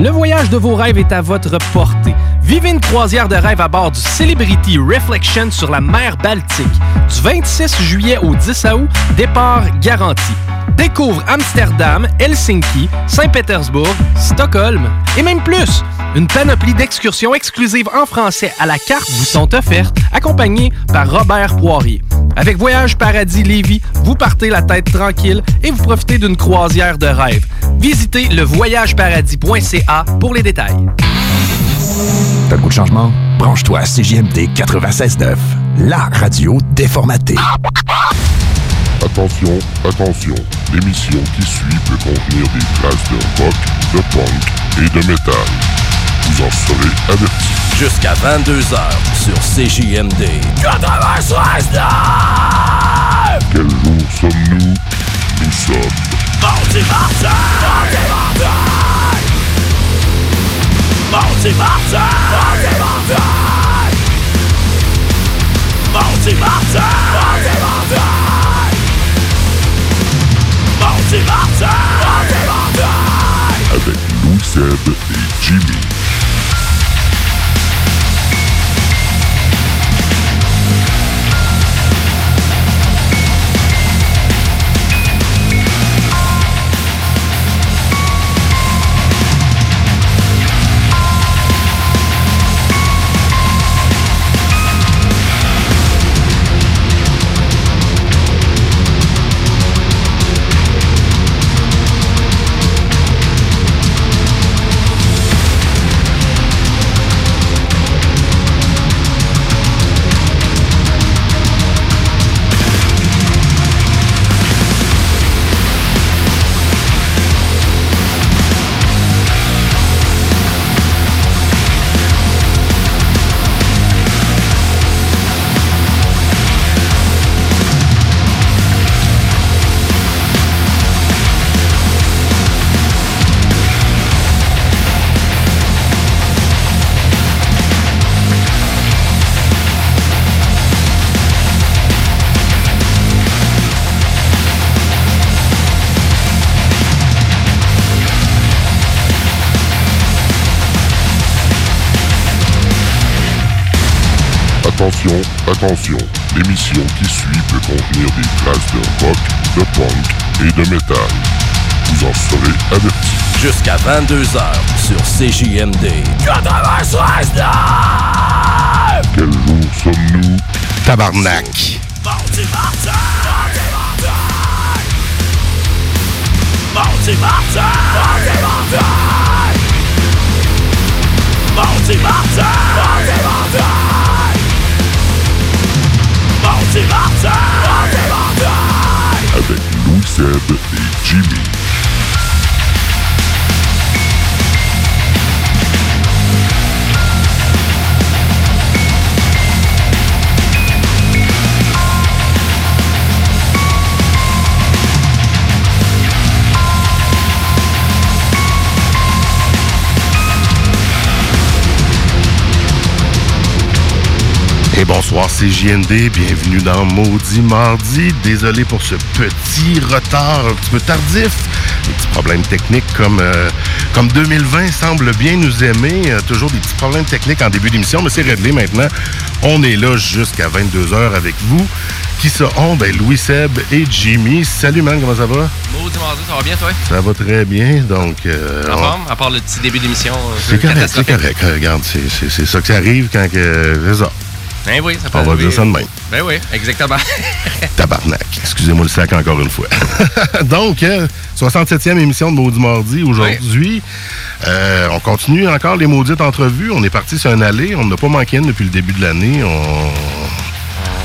Le voyage de vos rêves est à votre portée. Vivez une croisière de rêve à bord du Celebrity Reflection sur la mer Baltique. Du 26 juillet au 10 août, départ garanti. Découvre Amsterdam, Helsinki, Saint-Pétersbourg, Stockholm et même plus. Une panoplie d'excursions exclusives en français à la carte vous sont offertes, accompagnées par Robert Poirier. Avec Voyage Paradis Lévis, vous partez la tête tranquille et vous profitez d'une croisière de rêve. Visitez le voyageparadis.ca pour les détails. T'as le goût de changement? Branche-toi à CJMD 96.9, la radio déformatée. Attention, attention, l'émission qui suit peut contenir des traces de rock, de punk et de métal. Vous en serez avertis. Jusqu'à 22h sur CJMD 96.9! Quel jour sommes-nous? Nous sommes... Mardi! Mardi Mardi Martin! Martin! Avec Louis et Jimmy. Attention, l'émission qui suit peut contenir des traces de rock, de punk et de métal. Vous en serez avertis. Jusqu'à 22h sur CJMD 96.9! Quel jour sommes-nous? Tabarnak. Mardi Martin! Mardi Martin! Mardi Martin! Mardi Martin! Avec Louis Seb et Jimmy. Et bonsoir, c'est JND. Bienvenue dans Maudit Mardi. Désolé pour ce petit retard un petit peu tardif. Des petits problèmes techniques comme, euh, comme 2020 semble bien nous aimer. Euh, toujours des petits problèmes techniques en début d'émission, mais c'est réglé maintenant. On est là jusqu'à 22h avec vous. Qui sont ben, Louis Seb et Jimmy. Salut man, comment ça va? Maudit mardi, ça va bien, toi? Ça va très bien. Donc, euh, En on- forme, à part le petit début d'émission. c'est correct, c'est correct. Regarde, c'est- ça qui arrive quand que. C'est ça. Ben oui, ça peut On va dire ça de même. Ben oui, exactement. Tabarnak. Excusez-moi le sac encore une fois. Donc, euh, 67e émission de Maudit Mardi aujourd'hui. Euh, on continue encore les maudites entrevues. On est parti sur un aller. On n'a pas manqué une depuis le début de l'année. On,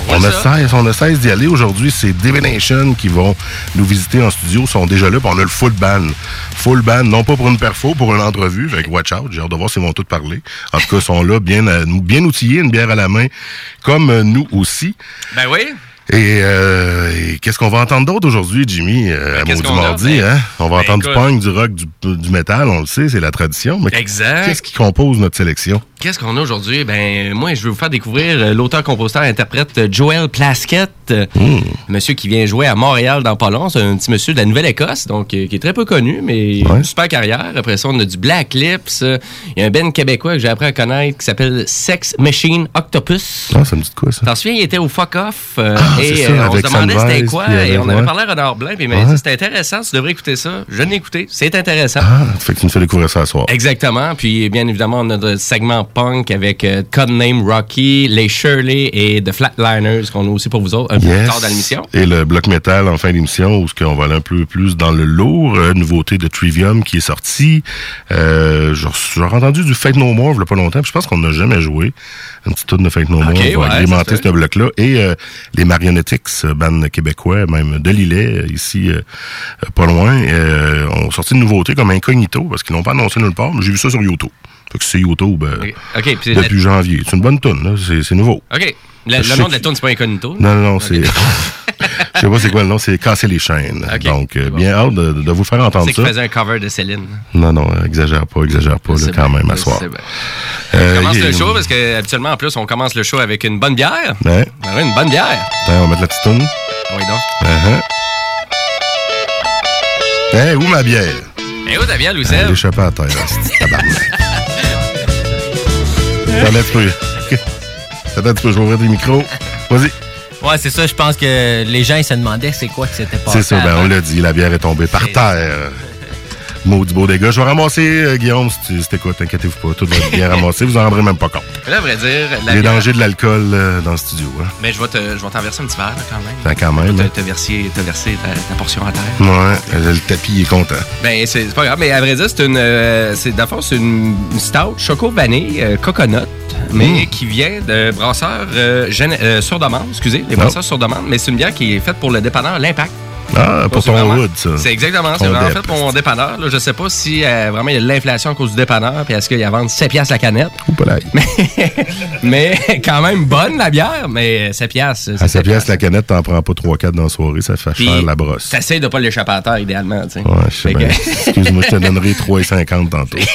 on, a ça. 16, on a 16 d'y aller. Aujourd'hui, c'est Divination qui vont nous visiter en studio. Ils sont déjà là. Puis on a le full band. Full band, non pas pour une perfo, pour une entrevue. Fait que watch out. J'ai hâte de voir s'ils vont tous parler. En tout cas, ils sont là, bien, bien outillés, une bière à la main, comme nous aussi. ben oui. Et, euh, et qu'est-ce qu'on va entendre d'autre aujourd'hui, Jimmy, euh, à Maudit qu'on a? Mardi? Ben, Hein? On va ben, entendre du punk, du rock, du, du métal, on le sait, c'est la tradition. Mais Exact. qu'est-ce qui compose notre sélection? Qu'est-ce qu'on a aujourd'hui? Ben, moi, je vais vous faire découvrir euh, l'auteur-compositeur-interprète euh, Joel Plaskett, Hmm. monsieur qui vient jouer à Montréal dans pas long. C'est un petit monsieur de la Nouvelle-Écosse, donc qui est très peu connu, mais Ouais. une super carrière. Après ça, on a du Black Lips. Il y a un band québécois que j'ai appris à connaître qui s'appelle Sex Machine Octopus. Ah, ça me dit quoi, ça? T'en souviens, il était au Fuck Off euh, Ah, c'est et ça, euh, on se demandait c'était quoi et on avait ouais. parlé à Renard Blanc puis il m'a Ouais. dit c'était intéressant, tu devrais écouter ça. Je l'ai écouté, c'est intéressant. Ah, fait tu nous fais découvrir ça ce soir. Exactement. Puis, bien évidemment, on a notre segment punk avec euh, Codename Rocky, les Shirley et The Flatliners qu'on a aussi pour vous autres un peu plus tard dans l'émission. Et le bloc métal en fin d'émission, où ce qu'on va aller un peu plus dans le lourd. Euh, nouveauté de Trivium qui est sortie. Euh, j'ai entendu du Fate No More il y a pas longtemps. puis je pense qu'on n'a jamais joué. Un petit tour de Fate No More. Ok, on va ouais, se ce bloc-là. Et euh, les Marionetics, euh, band québécois, même de Lillet, euh, ici, euh, euh, pas loin, euh, ont sorti une nouveauté comme Incognito, parce qu'ils n'ont pas annoncé nulle part, mais j'ai vu ça sur YouTube. Fait que c'est YouTube euh, la- depuis janvier. C'est une bonne tune, là. C'est- c'est nouveau. OK. Le, nom de la tune, c'est pas Incognito. Non, non, non, c'est. Je sais pas c'est quoi le nom, c'est Casser les chaînes. Donc, euh, c'est bon. bien hâte de, de vous faire entendre C'est ça. qu'il faisait un cover de Céline. Non, non, exagère pas, exagère pas, là, C'est quand bien, même, à c'est soir. bien. Euh, On commence le show parce que habituellement, en plus, on commence le show avec une bonne bière. Ouais. Oui, une bonne bière. Attends, on va mettre la petite toune. Oui, donc. Hey, où ma bière? Et où ta bière, Louis Elle est Seb? échappée à terre, c'est tabarnak. Attends un peu. Attends un peu, je vais ouvrir des micros? Vas-y. Ouais, c'est ça. Je pense que les gens ils se demandaient c'est quoi que c'était passé. C'est ça, ben on l'a dit, la bière est tombée par terre. Maudit beau dégât. Je vais ramasser, euh, Guillaume, si tu si t'écoutes, inquiétez-vous pas. Tout va être bien ramassé, vous en rendrez même pas compte. Là, à vrai dire, la Les bière- dangers de l'alcool euh, dans le studio. Hein. Mais je vais t'en verser un petit verre, là, quand même. Ben, quand même. Te, hein. verser ta, ta portion à terre. Ouais, le tapis est content. Ben, c'est pas grave, mais à vrai dire, c'est une. euh, c'est, fond, c'est une, stout choco vanille euh, coconut, mais Mm. qui vient de brasseurs sur demande, excusez, les Non. brasseurs sur demande, mais c'est une bière qui est faite pour le dépanneur L'Impact. Ah, pour ton wood, ça. C'est exactement, c'est dep. fait pour mon dépanneur. Là. Je sais pas si euh, vraiment il y a de l'inflation à cause du dépanneur, puis est-ce qu'il y a vendre 7 piastres la canette. Ou pas là. Mais quand même bonne la bière, mais 7 piastres. À sa pièce, la canette, t'en prends pas 3-4 dans la soirée, ça fait Puis, cher la brosse. T'essayes de pas l'échapper à terre, idéalement, tu sais. Ouais, je sais Fait bien. que- Excuse-moi, je te donnerai 3,50 tantôt.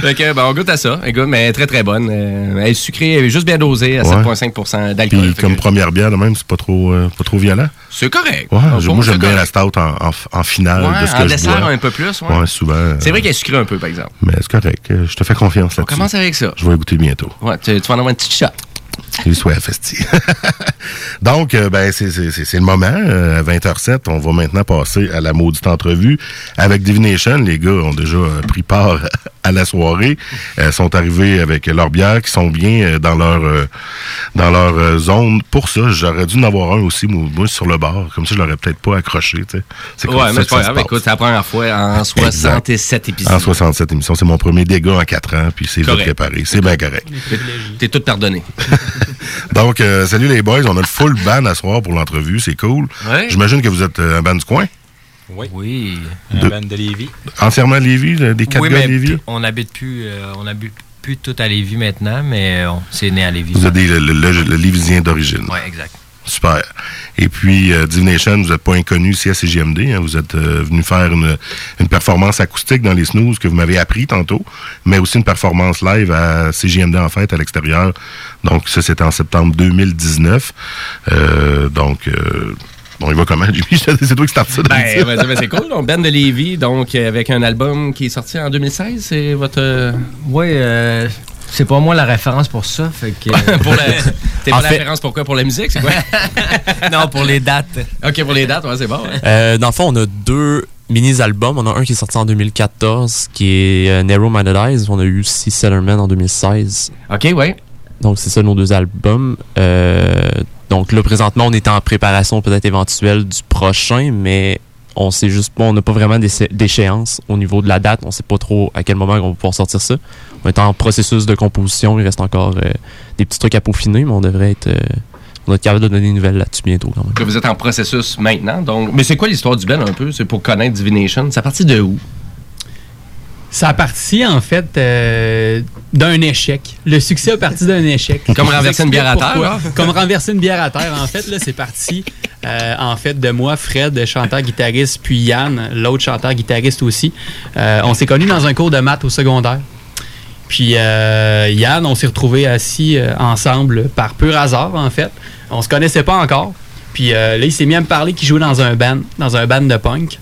Fait que, ben, on goûte à ça. Écoute, mais très très bonne. Euh, elle est sucrée, elle est juste bien dosée à Ouais. 7,5% d'alcool. Puis comme que première bière, de même, c'est pas trop, euh, pas trop violent. C'est correct. Ouais, moi, j'aime bien la stout en, en, en finale Ouais, de ce en que je dessert bois. un peu plus. Ouais. Souvent. C'est vrai qu'elle est sucrée un peu, par exemple. Mais c'est correct. Je te fais confiance On là-dessus. commence avec ça. Je vais écouter bientôt. Ouais, tu, tu vas en avoir une petite shot. Il soit festi. Donc, euh, ben, c'est le moment. euh, à 20h07, on va maintenant passer à la maudite entrevue avec Divination. Les gars ont déjà euh, pris part à la soirée. Euh, sont arrivés avec leur bière, qui sont bien euh, dans leur euh, dans leur euh, zone. Pour ça, j'aurais dû en avoir un aussi, moi, sur le bar. Comme ça, je l'aurais peut-être pas accroché. C'est Ouais, mais c'est pas grave. Écoute, c'est la première fois en 67 épisodes. En 67 émissions. C'est mon premier dégât en 4 ans, puis c'est vite réparé. C'est bien correct. T'es tout pardonné. Donc, euh, salut les boys. On a le full band à soir pour l'entrevue. C'est cool. Ouais. J'imagine que vous êtes un band du coin. Oui. Oui. De- band de Lévis. Entièrement à Lévis, euh, des quatre Oui, gars mais Lévis. on habite plus, euh, on habite plus tout à Lévis maintenant, mais on c'est né à Lévis. Vous êtes le, le, le- le Lévisien d'origine. Ouais, exact. Super. Et puis, euh, Divination, vous n'êtes pas inconnu ici à CGMD. hein. Vous êtes euh, venu faire une, une performance acoustique dans les snooze que vous m'avez appris tantôt, mais aussi une performance live à CGMD en fête à l'extérieur. Donc, ça, c'était en septembre 2019. Euh, donc, euh, bon, il va comment, Jimmy? C'est toi qui starte ça Ben, vas-y, ben, c'est cool. Donc, Ben de Lévis, donc, euh, avec un album qui est sorti en 2016, c'est votre. euh, Oui, euh, c'est pas moi la référence pour ça, fait que. pour la. T'es pas la fait- référence pourquoi Pour la musique, c'est quoi? Non, pour les dates. Ok, pour les dates, ouais, c'est bon. hein. Euh, dans le fond, on a deux mini-albums. On a un qui est sorti en 2014, qui est euh, Narrow Minded Eyes. On a eu aussi Sellerman en 2016. Ok, ouais. Donc, c'est ça nos deux albums. Donc là, présentement, on est en préparation peut-être éventuelle du prochain, mais on sait juste pas, on n'a pas vraiment d'échéance au niveau de la date. On sait pas trop à quel moment on va pouvoir sortir ça. On est en processus de composition. Il reste encore euh, des petits trucs à peaufiner, mais on devrait être... euh, on être capable de donner des nouvelles là-dessus bientôt quand même. Que vous êtes en processus maintenant. Donc, mais c'est quoi l'histoire du Ben un peu? C'est pour connaître Divination. C'est à partir de où? Ça a parti, en fait, euh, d'un échec. Le succès a parti d'un échec. Comme renverser une bière à terre, Pourquoi. là? Comme renverser une bière à terre. En fait, là, c'est parti, euh, en fait, de moi, Fred, chanteur-guitariste, puis Yann, l'autre chanteur-guitariste aussi. Euh, on s'est connus dans un cours de maths au secondaire. Puis euh, Yann, on s'est retrouvés assis ensemble par pur hasard, en fait. On se connaissait pas encore. Puis là, il s'est mis à me parler qu'il jouait dans un band, dans un band de punk.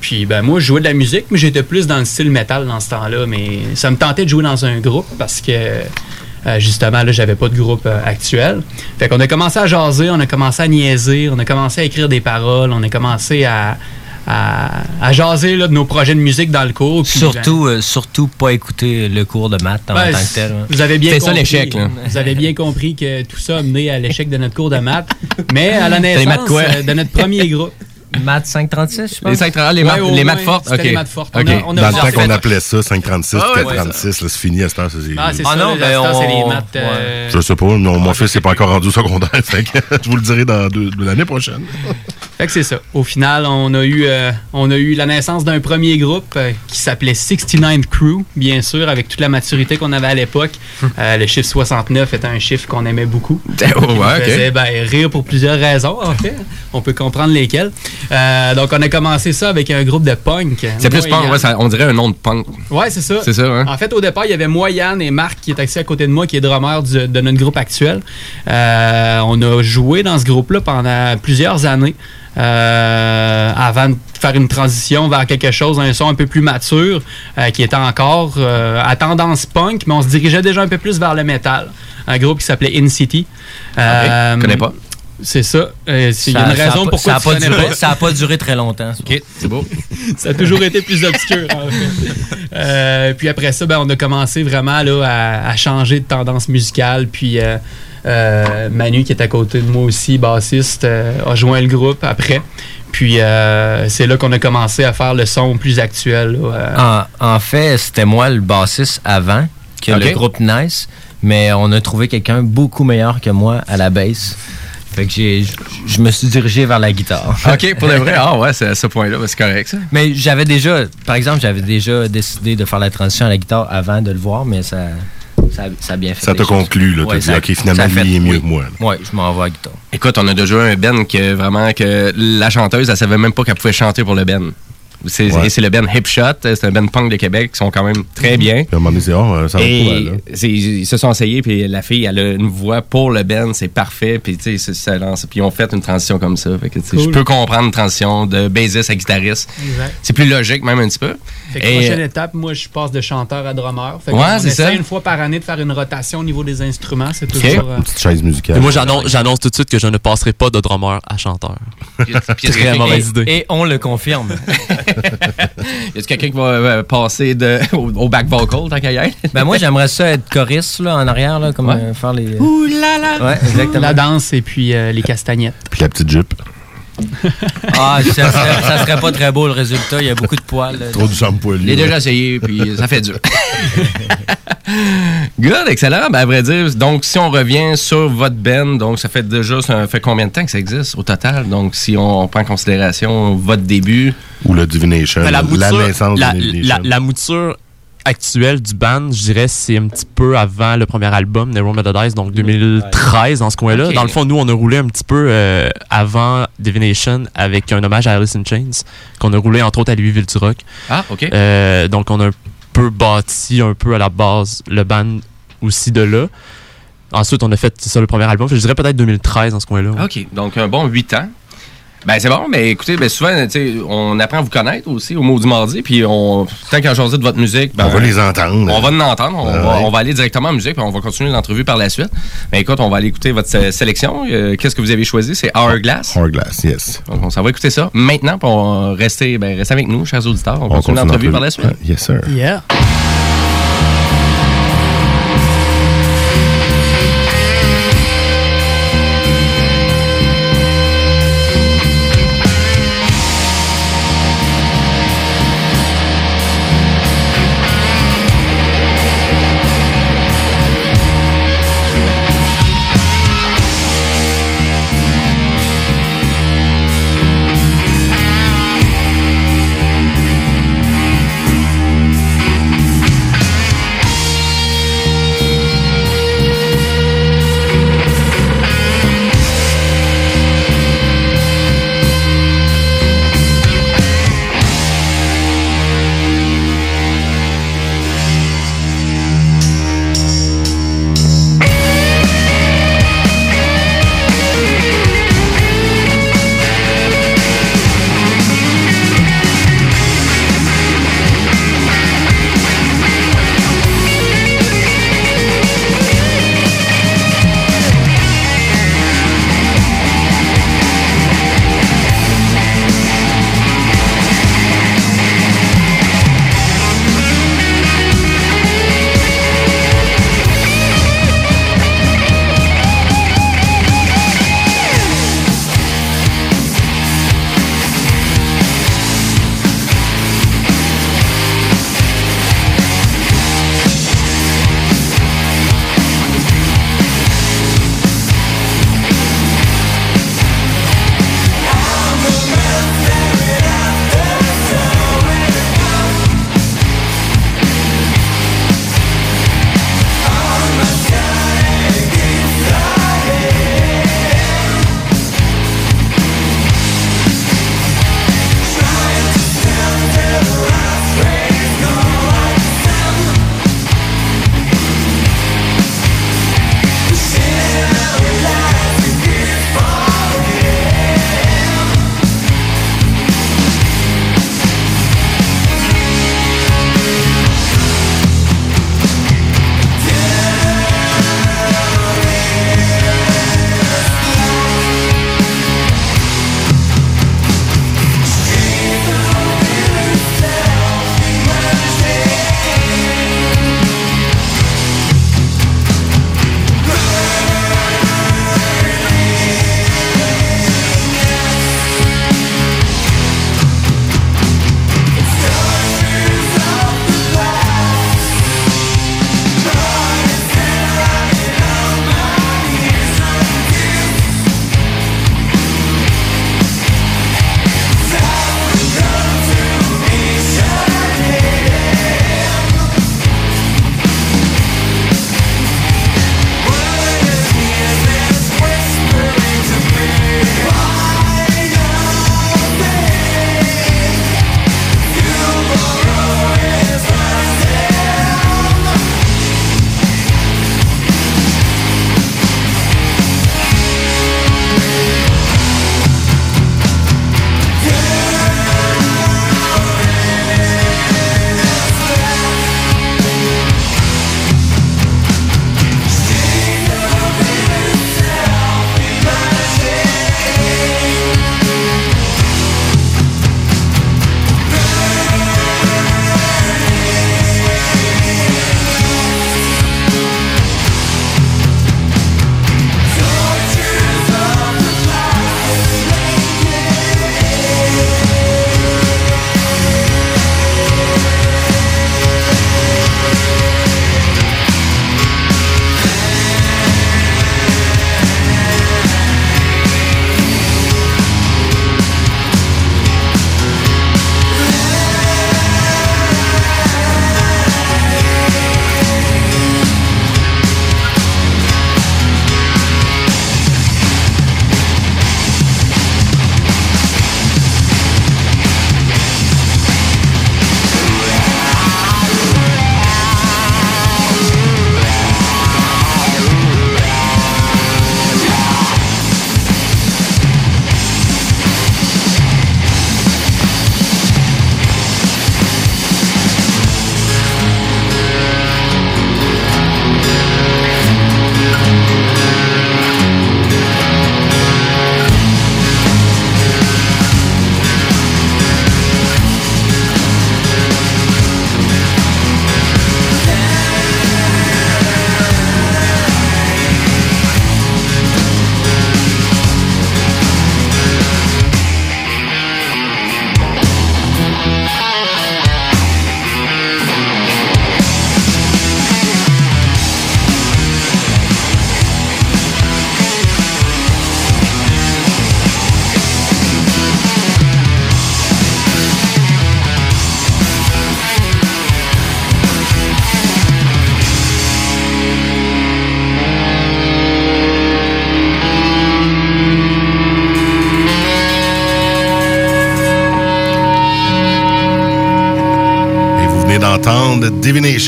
Puis ben moi, je jouais de la musique, mais j'étais plus dans le style metal dans ce temps-là. Mais ça me tentait de jouer dans un groupe parce que euh, justement, là, j'avais pas de groupe euh, actuel. Fait qu'on a commencé à jaser, on a commencé à niaiser, on a commencé à écrire des paroles, on a commencé à, à, à jaser là, de nos projets de musique dans le cours. Puis, Surtout, euh, surtout pas écouter le cours de maths en ben, tant que tel. hein. Vous avez bien C'est ça, l'échec, là. Vous avez bien compris que tout ça a mené à l'échec de notre cours de maths. Mais à la naissance maths quoi? de notre premier groupe. Maths 536, je pense? Les 5 les, Ouais, maths, les maths fortes? c'était OK. les maths fortes. On OK. a- on a Dans le temps qu'on appelait ça 536, Ah ouais, 436, là, c'est fini à cette heure. Ah, c'est Ah non, ben, ça, c'est les on- maths. euh, Je sais pas, non, mon fils n'est pas encore rendu au secondaire, fait que je vous le dirai dans l'année prochaine. Fait que c'est ça. Au final, on a eu, euh, on a eu la naissance d'un premier groupe euh, qui s'appelait 69 Crew, bien sûr, avec toute la maturité qu'on avait à l'époque. Euh, le chiffre 69 était un chiffre qu'on aimait beaucoup. Oh, faisait ben, rire pour plusieurs raisons, en fait. On peut comprendre lesquelles. Donc, on a commencé ça avec un groupe de punk. C'est plus punk, ouais, ça- on dirait un nom de punk. Ouais, c'est ça. C'est ça, hein? En fait, au départ, il y avait moi, Yann et Marc qui est assis à côté de moi, qui est drummer du- de notre groupe actuel. On a joué dans ce groupe-là pendant plusieurs années euh, avant de faire une transition vers quelque chose, un son un peu plus mature, euh, qui était encore euh, à tendance punk, mais on se dirigeait déjà un peu plus vers le metal. Un groupe qui s'appelait In City. Euh, Je connais pas. C'est ça. C'est- Il y a une ça raison pas- pourquoi ça a tu pas connais duré, pas. Ça a pas duré très longtemps. ça. OK, c'est beau. ça a toujours été plus obscur, en fait. Euh, puis après ça, ben, on a commencé vraiment là, à, à changer de tendance musicale. Puis euh, euh, Manu, qui est à côté de moi aussi, bassiste, euh, a joint le groupe après. Puis euh, c'est là qu'on a commencé à faire le son plus actuel. là. En, en fait, c'était moi le bassiste avant que le groupe Nice, mais on a trouvé quelqu'un beaucoup meilleur que moi à la basse. Fait que j'ai, je- je me suis dirigé vers la guitare. OK, pour de vrai. Ah ouais, c'est à ce point-là, c'est correct, ça. Mais j'avais déjà, par exemple, j'avais déjà décidé de faire la transition à la guitare avant de le voir, mais ça, ça, ça a bien fait. Ça t'a conclu, là. T'as Ouais, dit, ça- OK, finalement, fait- lui, il est mieux oui. que moi. Ouais, je m'en vais à la guitare. Écoute, on a déjà eu un Ben que vraiment que la chanteuse, elle savait même pas qu'elle pouvait chanter pour le Ben. C'est Ouais. et c'est le Ben Hip Shot, c'est un Ben punk de Québec qui sont quand même très bien. Puis à un moment donné, c'est, oh, ça va mal, Et c'est- ils se sont essayés, puis la fille, elle a une voix pour le Ben, c'est parfait, puis tu sais, ça lance. Puis ils ont fait une transition comme ça. Fait que, tu sais, Cool. Je peux comprendre une transition de bassiste à guitariste. Exact. C'est plus logique, même un petit peu. Fait que Et- prochaine étape, moi, je passe de chanteur à drummer. Fait que Ouais, on c'est essaie ça. une fois par année de faire une rotation au niveau des instruments. C'est Ok. toujours... euh, Une petite chaise musicale. Et moi, j'annonce, j'annonce tout de suite que je ne passerai pas de drummer à chanteur. Très mauvaise idée. Et on le confirme. Y a quelqu'un qui va euh, passer de, au, au back vocal tant qu'à y être? ben moi, j'aimerais ça être choriste là, en arrière, là, comme Ouais. euh, faire les. Ouh là là! Ouais, exactement. La danse et puis euh, les castagnettes. Puis la petite jupe. Ah, ça serait, ça serait pas très beau le résultat. Il y a beaucoup de poils. Trop du sang poilu. Là. déjà essayé, puis ça fait dur. Good, excellent. Ben, à vrai dire, donc, si on revient sur votre band, donc, ça fait déjà, ça fait combien de temps que ça existe au total? Donc, si on, prend en considération votre début. Ou le Divination. Ben, la, naissance la, de Divination. la- la mouture actuelle du band, je dirais, c'est un petit peu avant le premier album, Never Methodized, donc 2013, dans ce coin-là. Dans le fond, nous, on a roulé un petit peu euh, avant Divination avec un hommage à Alice in Chains, qu'on a roulé entre autres à Louisville-du-Roc. Ah, OK. Euh, donc, on a un peu bâti un peu à la base le band aussi de là. Ensuite, on a fait ça le premier album. Je dirais peut-être 2013 dans ce coin-là. ouais. OK. Donc, un bon 8 ans. Ben, c'est bon, mais écoutez, ben, souvent, tu sais, on apprend à vous connaître aussi au mot du mardi, puis on, tant qu'à jaser de votre musique, ben, On va les entendre. On va en entendre. On, Ah va, on va aller directement en musique, puis on va continuer l'entrevue par la suite. Mais écoute, on va aller écouter votre sé- sélection. Euh, Qu'est-ce que vous avez choisi? C'est Hourglass. Hourglass, yes. Donc, on s'en va écouter ça maintenant, va rester, ben, restez avec nous, chers auditeurs. On, On continue l'entrevue l'entrevue. par la suite. Yes, sir. Yeah.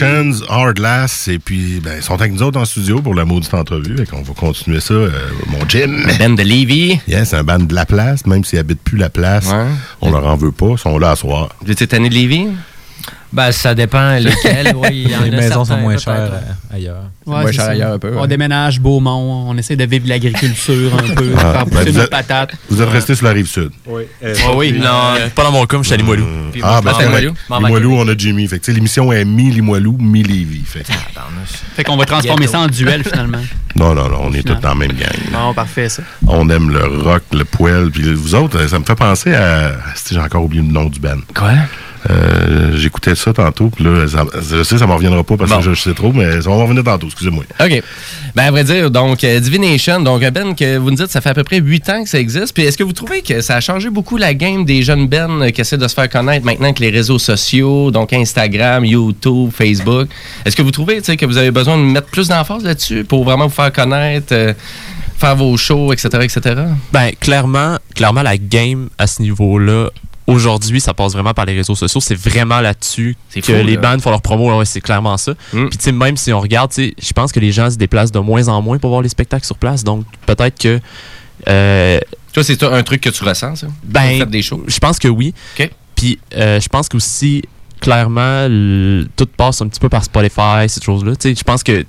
Divinations, Hard Glass, et puis ben, ils sont avec nous autres en studio pour la maudite entrevue. Fait qu'on va continuer ça. euh, mon Jim. Le band de Levy. Yes, c'est un band de la place, même s'ils habitent plus la place. Ouais. On leur en veut pas, ils sont là à soir. Étiez tanné de Levy? Ben, ça dépend lesquels. oui, il y en Les a maisons sont moins chères euh, ailleurs. Ouais, moins ça. ailleurs un peu, On ouais. déménage Beaumont, on essaie de vivre l'agriculture un peu, Ah, faire ben, pousser vous nos êtes- patates. Vous êtes restés sur la rive sud. Oui. Oui. Non, pas dans mon cas, mais je suis à Limoilou. Puis Ah, ben. Limoilou? On a Jimmy. Fait l'émission est mi-Limoilou, mi-Lévis. Fait Fait qu'on va transformer ça en duel finalement. Non, non, non, on est tous dans la même gang. Bon, parfait ça. On aime le rock, le poêle. Puis vous autres, ça me fait penser à. si J'ai encore oublié le nom du band. Quoi? Euh, J'écoutais ça tantôt. Puis là, ça- je sais, ça ne me reviendra pas parce Bon. que je, je sais trop, mais ça va me revenir tantôt. Excusez-moi. OK. Ben, à vrai dire, donc, euh, Divination, donc band que vous nous dites, ça fait à peu près 8 ans que ça existe. Puis est-ce que vous trouvez que ça a changé beaucoup la game des jeunes euh, qui essaient de se faire connaître maintenant que les réseaux sociaux, donc Instagram, YouTube, Facebook? Est-ce que vous trouvez tu sais, que vous avez besoin de mettre plus d'emphase là-dessus pour vraiment vous faire connaître, euh, faire vos shows, etc., etc.? Ben, clairement, clairement, la game à ce niveau-là, aujourd'hui, ça passe vraiment par les réseaux sociaux. C'est vraiment là-dessus que fou, les là. bandes font leur promo. Ouais, c'est clairement ça. Mm. Puis, tu sais, même si on regarde, je pense que les gens se déplacent de moins en moins pour voir les spectacles sur place. Donc, peut-être que. euh, Toi, c'est un truc que tu ressens, ça? ben, des shows? je pense que oui. OK. Puis, euh, je pense qu'aussi, clairement, le- tout passe un petit peu par Spotify, ces choses-là. Tu sais, je pense que.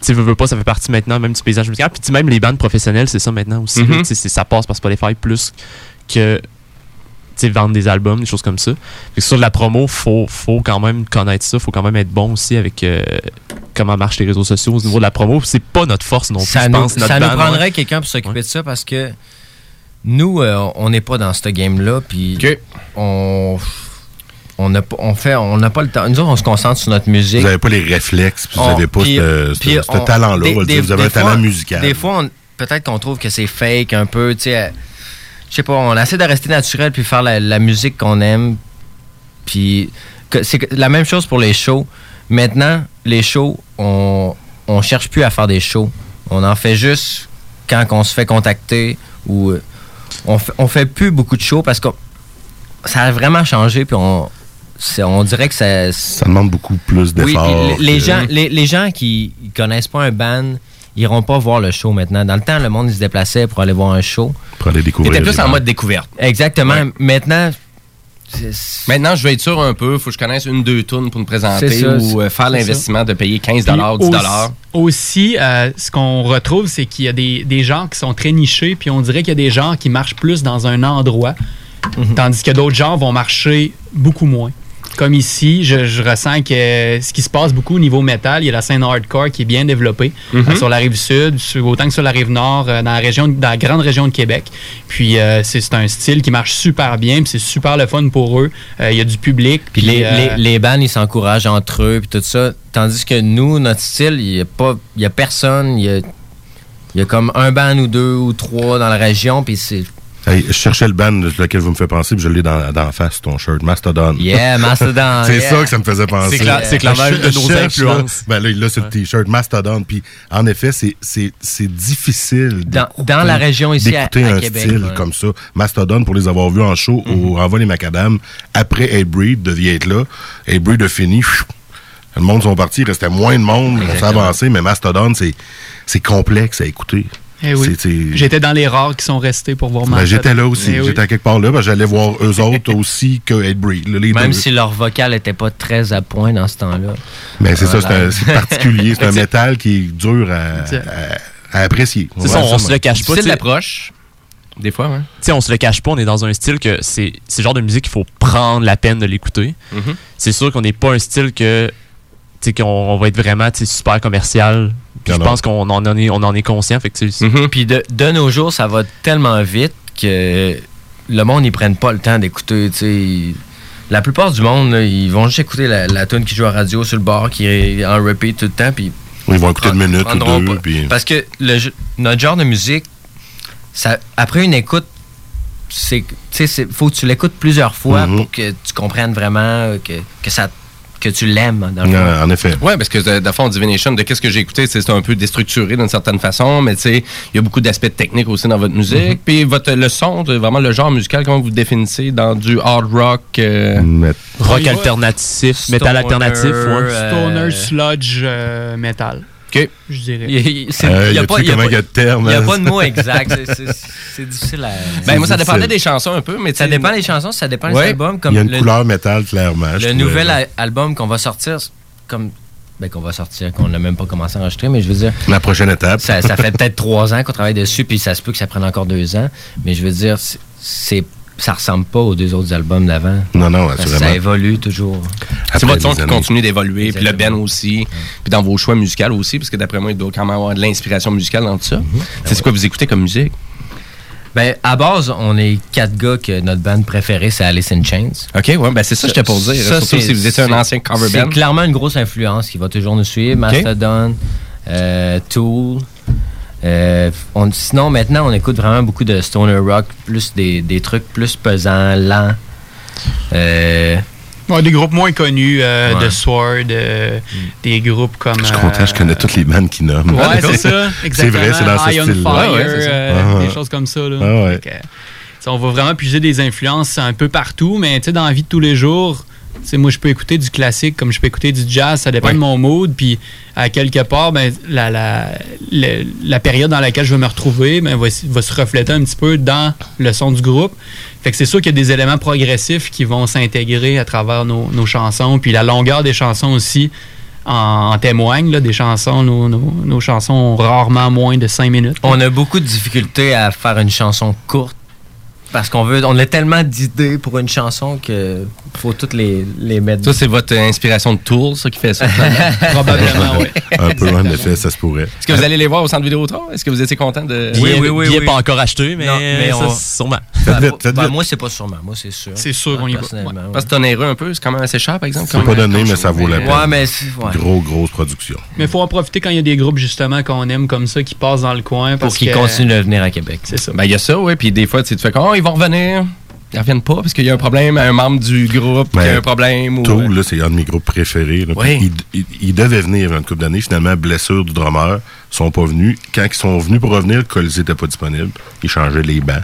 Tu veux, veux pas, ça fait partie maintenant même du paysage musical. Puis, tu sais, même les bandes professionnelles, c'est ça maintenant aussi. Mhm. là. C'est- ça passe par Spotify plus que vendre des albums, des choses comme ça. Fait que sur la promo, faut, faut quand même connaître ça, faut quand même être bon aussi avec euh, comment marchent les réseaux sociaux au niveau de la promo. C'est pas notre force non plus, ça je nous, pense. notre ça nous prendrait ouais. quelqu'un pour s'occuper Ouais. de ça parce que nous, euh, on n'est pas dans ce game-là. Puis OK. on, on, a, pas- on, fait, on n'a pas le temps. Nous autres, on se concentre sur notre musique. Vous n'avez pas les réflexes, puis vous n'avez pas puis- ce, des- dire. Vous avez des un talent musical. Des fois, peut-être qu'on trouve que c'est fake un peu. Tu sais, je sais pas, on essaie de rester naturel puis faire la, la musique qu'on aime. Puis c'est la même chose pour les shows. Maintenant, les shows, on, on cherche plus à faire des shows. On en fait juste quand on se fait contacter ou euh, on fait, on fait plus beaucoup de shows parce que ça a vraiment changé puis on, on dirait que ça, Ça demande beaucoup plus d'efforts. les, les gens, les, les gens qui connaissent pas un band, iront pas voir le show maintenant. Dans le temps, le monde il se déplaçait pour aller voir un show. Pour aller découvrir. T'étais plus en mode découverte. Exactement. Ouais. Maintenant, Maintenant, je vais être sûr un peu. Faut que je connaisse une, deux tunes pour me présenter ça, ou euh, faire l'investissement de payer 15 Puis 10 aussi- Aussi, euh, ce qu'on retrouve, c'est qu'il y a des, des genres qui sont très nichés, puis on dirait qu'il y a des genres qui marchent plus dans un endroit, Mhm. tandis que d'autres genres vont marcher beaucoup moins. Comme ici, je, je ressens que ce qui se passe beaucoup au niveau métal, il y a la scène hardcore qui est bien développée Mhm. euh, sur la rive sud, sur- autant que sur la rive nord, euh, dans la région, dans la grande région de Québec. Puis euh, c'est un style qui marche super bien, puis c'est super le fun pour eux. Il y a du public. puis les, les, les bands, ils s'encouragent entre eux puis tout ça. Tandis que nous, notre style, il y a pas, il y a personne. Il y a, il y a comme un band ou deux ou trois dans la région, puis c'est Hey, je cherchais le band lequel vous me faites penser, puis je l'ai dans, dans la face, ton shirt. Mastodon. yeah, Mastodon. C'est yeah. ça que ça me faisait penser. C'est cla- c'est clairement une de nos influences. Ben là, là c'est le t-shirt Mastodon. Puis en effet, c'est- c'est c'est difficile Dans, d'écouter- dans la région ici à, d'écouter à un Québec. style ouais. comme ça. Mastodon, pour les avoir vus en show au Envol les Macadam, après Hatebreed devait être là. Hatebreed a fini. pfiou, Le monde sont partis, il restait moins de monde, on s'est Exactement. avancé, mais Mastodon, c'est c'est complexe à écouter. Eh oui. C'est- c'est- J'étais dans les rares qui sont restés pour voir Ben. J'étais là aussi. Eh oui. J'étais à quelque part là. ben, J'allais voir eux autres aussi que là, les Même deux. si leur vocal était pas très à point dans ce temps-là. Mais c'est ça, Voilà. c'est un- c'est particulier. C'est un C'est- métal qui est dur à, à- à apprécier. C'est ça, on se le cache pas. Sais. d'approche. Des fois, ouais. Tu sais, on se le cache pas, on est dans un style que c'est c'est le genre de musique qu'il faut prendre la peine de l'écouter. Mhm. C'est sûr qu'on n'est pas un style que qu'on on va être vraiment super commercial. Puis je pense qu'on en est on en est conscient fait que Mhm. Puis de, de nos jours, ça va tellement vite que le monde, ils prennent pas le temps d'écouter. La plupart du monde, là, ils vont juste écouter la, la tune qui joue à radio sur le bar, qui est en repeat tout le temps. Puis Ils vont écouter une minute ou deux. Puis... Parce que le, notre genre de musique, ça, après une écoute, c'est, tu sais, c'est- faut que tu l'écoutes plusieurs fois Mhm. pour que tu comprennes vraiment, euh, que, que ça, que tu l'aimes. dans le Non, en effet. Ouais, parce que de, de fond, Divination, de qu'est-ce que j'ai écouté, c'est un peu déstructuré d'une certaine façon, mais tu sais, il y a beaucoup d'aspects techniques aussi dans votre musique. Puis votre le son, de- vraiment le genre musical, comment vous le définissez dans du hard rock euh, Rock alternatif, métal Stoner, alternatif, ouais. euh, Stoner, sludge, euh, metal. OK. Je dirais. Il y a- Euh, pas- de hein? pas de mot exact. C'est- difficile à. Ben, moi, ça dépendait des chansons un peu, mais Ça dépend des chansons, ça dépend Ouais. des albums. Comme Il y a une le, couleur métal, clairement. le nouvel album qu'on va sortir, comme. Ben, qu'on va sortir, qu'on n'a même pas commencé à enregistrer, mais je veux dire, La prochaine étape. ça, ça fait peut-être trois ans qu'on travaille dessus, puis ça se peut que ça prenne encore deux ans. Mais je veux dire, c'est- c'est ça ressemble pas aux deux autres albums d'avant. Non, non, Ça, ça évolue toujours. c'est votre son qui continue d'évoluer, puis le Ben aussi, puis dans vos choix musicaux aussi, parce que d'après moi, il doit quand même avoir de l'inspiration musicale dans tout ça. Mhm. C'est c'est quoi vous écoutez comme musique? Ben, à base, on est quatre gars que notre band préférée, c'est Alice in Chains. OK, ouais, ben c'est ça que j'étais pour dire. Ça, Surtout c'est- si vous étiez un c'est- ancien cover C'est band. clairement une grosse influence qui va toujours nous suivre. Mastodon, euh, Tool. Euh, on- sinon, maintenant, on écoute vraiment beaucoup de stoner rock, plus des, des trucs plus pesants, lents. Euh, Ouais, des groupes moins connus, euh, Ouais. de Sword, euh, des groupes comme. Je suis content, je connais toutes les bandes qui nomment. Ouais, c'est ça. C'est vrai, c'est dans ce style-là. Ouais, euh, Ah, des choses comme ça. Là. Ah, on va vraiment puiser des influences un peu partout, mais tu sais, dans la vie de tous les jours, moi, je peux écouter du classique comme je peux écouter du jazz, ça dépend Ouais. de mon mood. Puis, à quelque part, ben, la, la, la période dans laquelle je vais me retrouver ben, va, va se refléter un petit peu dans le son du groupe. Fait que c'est sûr qu'il y a des éléments progressifs qui vont s'intégrer à travers nos, nos chansons. Puis la longueur des chansons aussi en, en témoigne. Là, des chansons, nos, nos- nos chansons ont rarement moins de 5 minutes. on a beaucoup de difficultés à faire une chanson courte. Parce qu'on veut, on a tellement d'idées pour une chanson que faut toutes les, les mettre. Ça, c'est votre inspiration de Tool, ça, qui fait ça. Probablement, oui. Un peu, en effet, ça se pourrait. Est-ce que vous allez les voir au centre Vidéotron? Est-ce que vous étiez content de... Oui, oui, oui, billet oui. pas encore acheté, mais, Non, mais ça, on- sûrement. Faites Ben, vite, moi- faites ben, vite. moi, c'est pas sûrement. Moi, c'est sûr. C'est sûr qu'on y va. Parce que c'est onéreux un peu, c'est quand même assez cher, par exemple. C'est pas donné, mais ça vaut la peine. Ouais, mais. Gros, grosse production. Mais il faut en profiter quand il y a des groupes justement qu'on aime comme ça qui passent dans le coin. pour qu'ils continuent de venir à Québec. C'est ça. Ben, il y a ça, oui. Puis des fois, tu tu fais comme, oh, ils vont revenir? Ils reviennent pas parce qu'il y a un problème, un membre du groupe qui Ben, a un problème. Ou... Tool, là, c'est un de mes groupes préférés. là. Oui. Puis Il, il- il devait venir une couple d'années. Finalement, blessure du drummer. Ils sont pas venus. Quand ils sont venus pour revenir, le Colisée n'était pas disponible. Ils changeaient les bancs.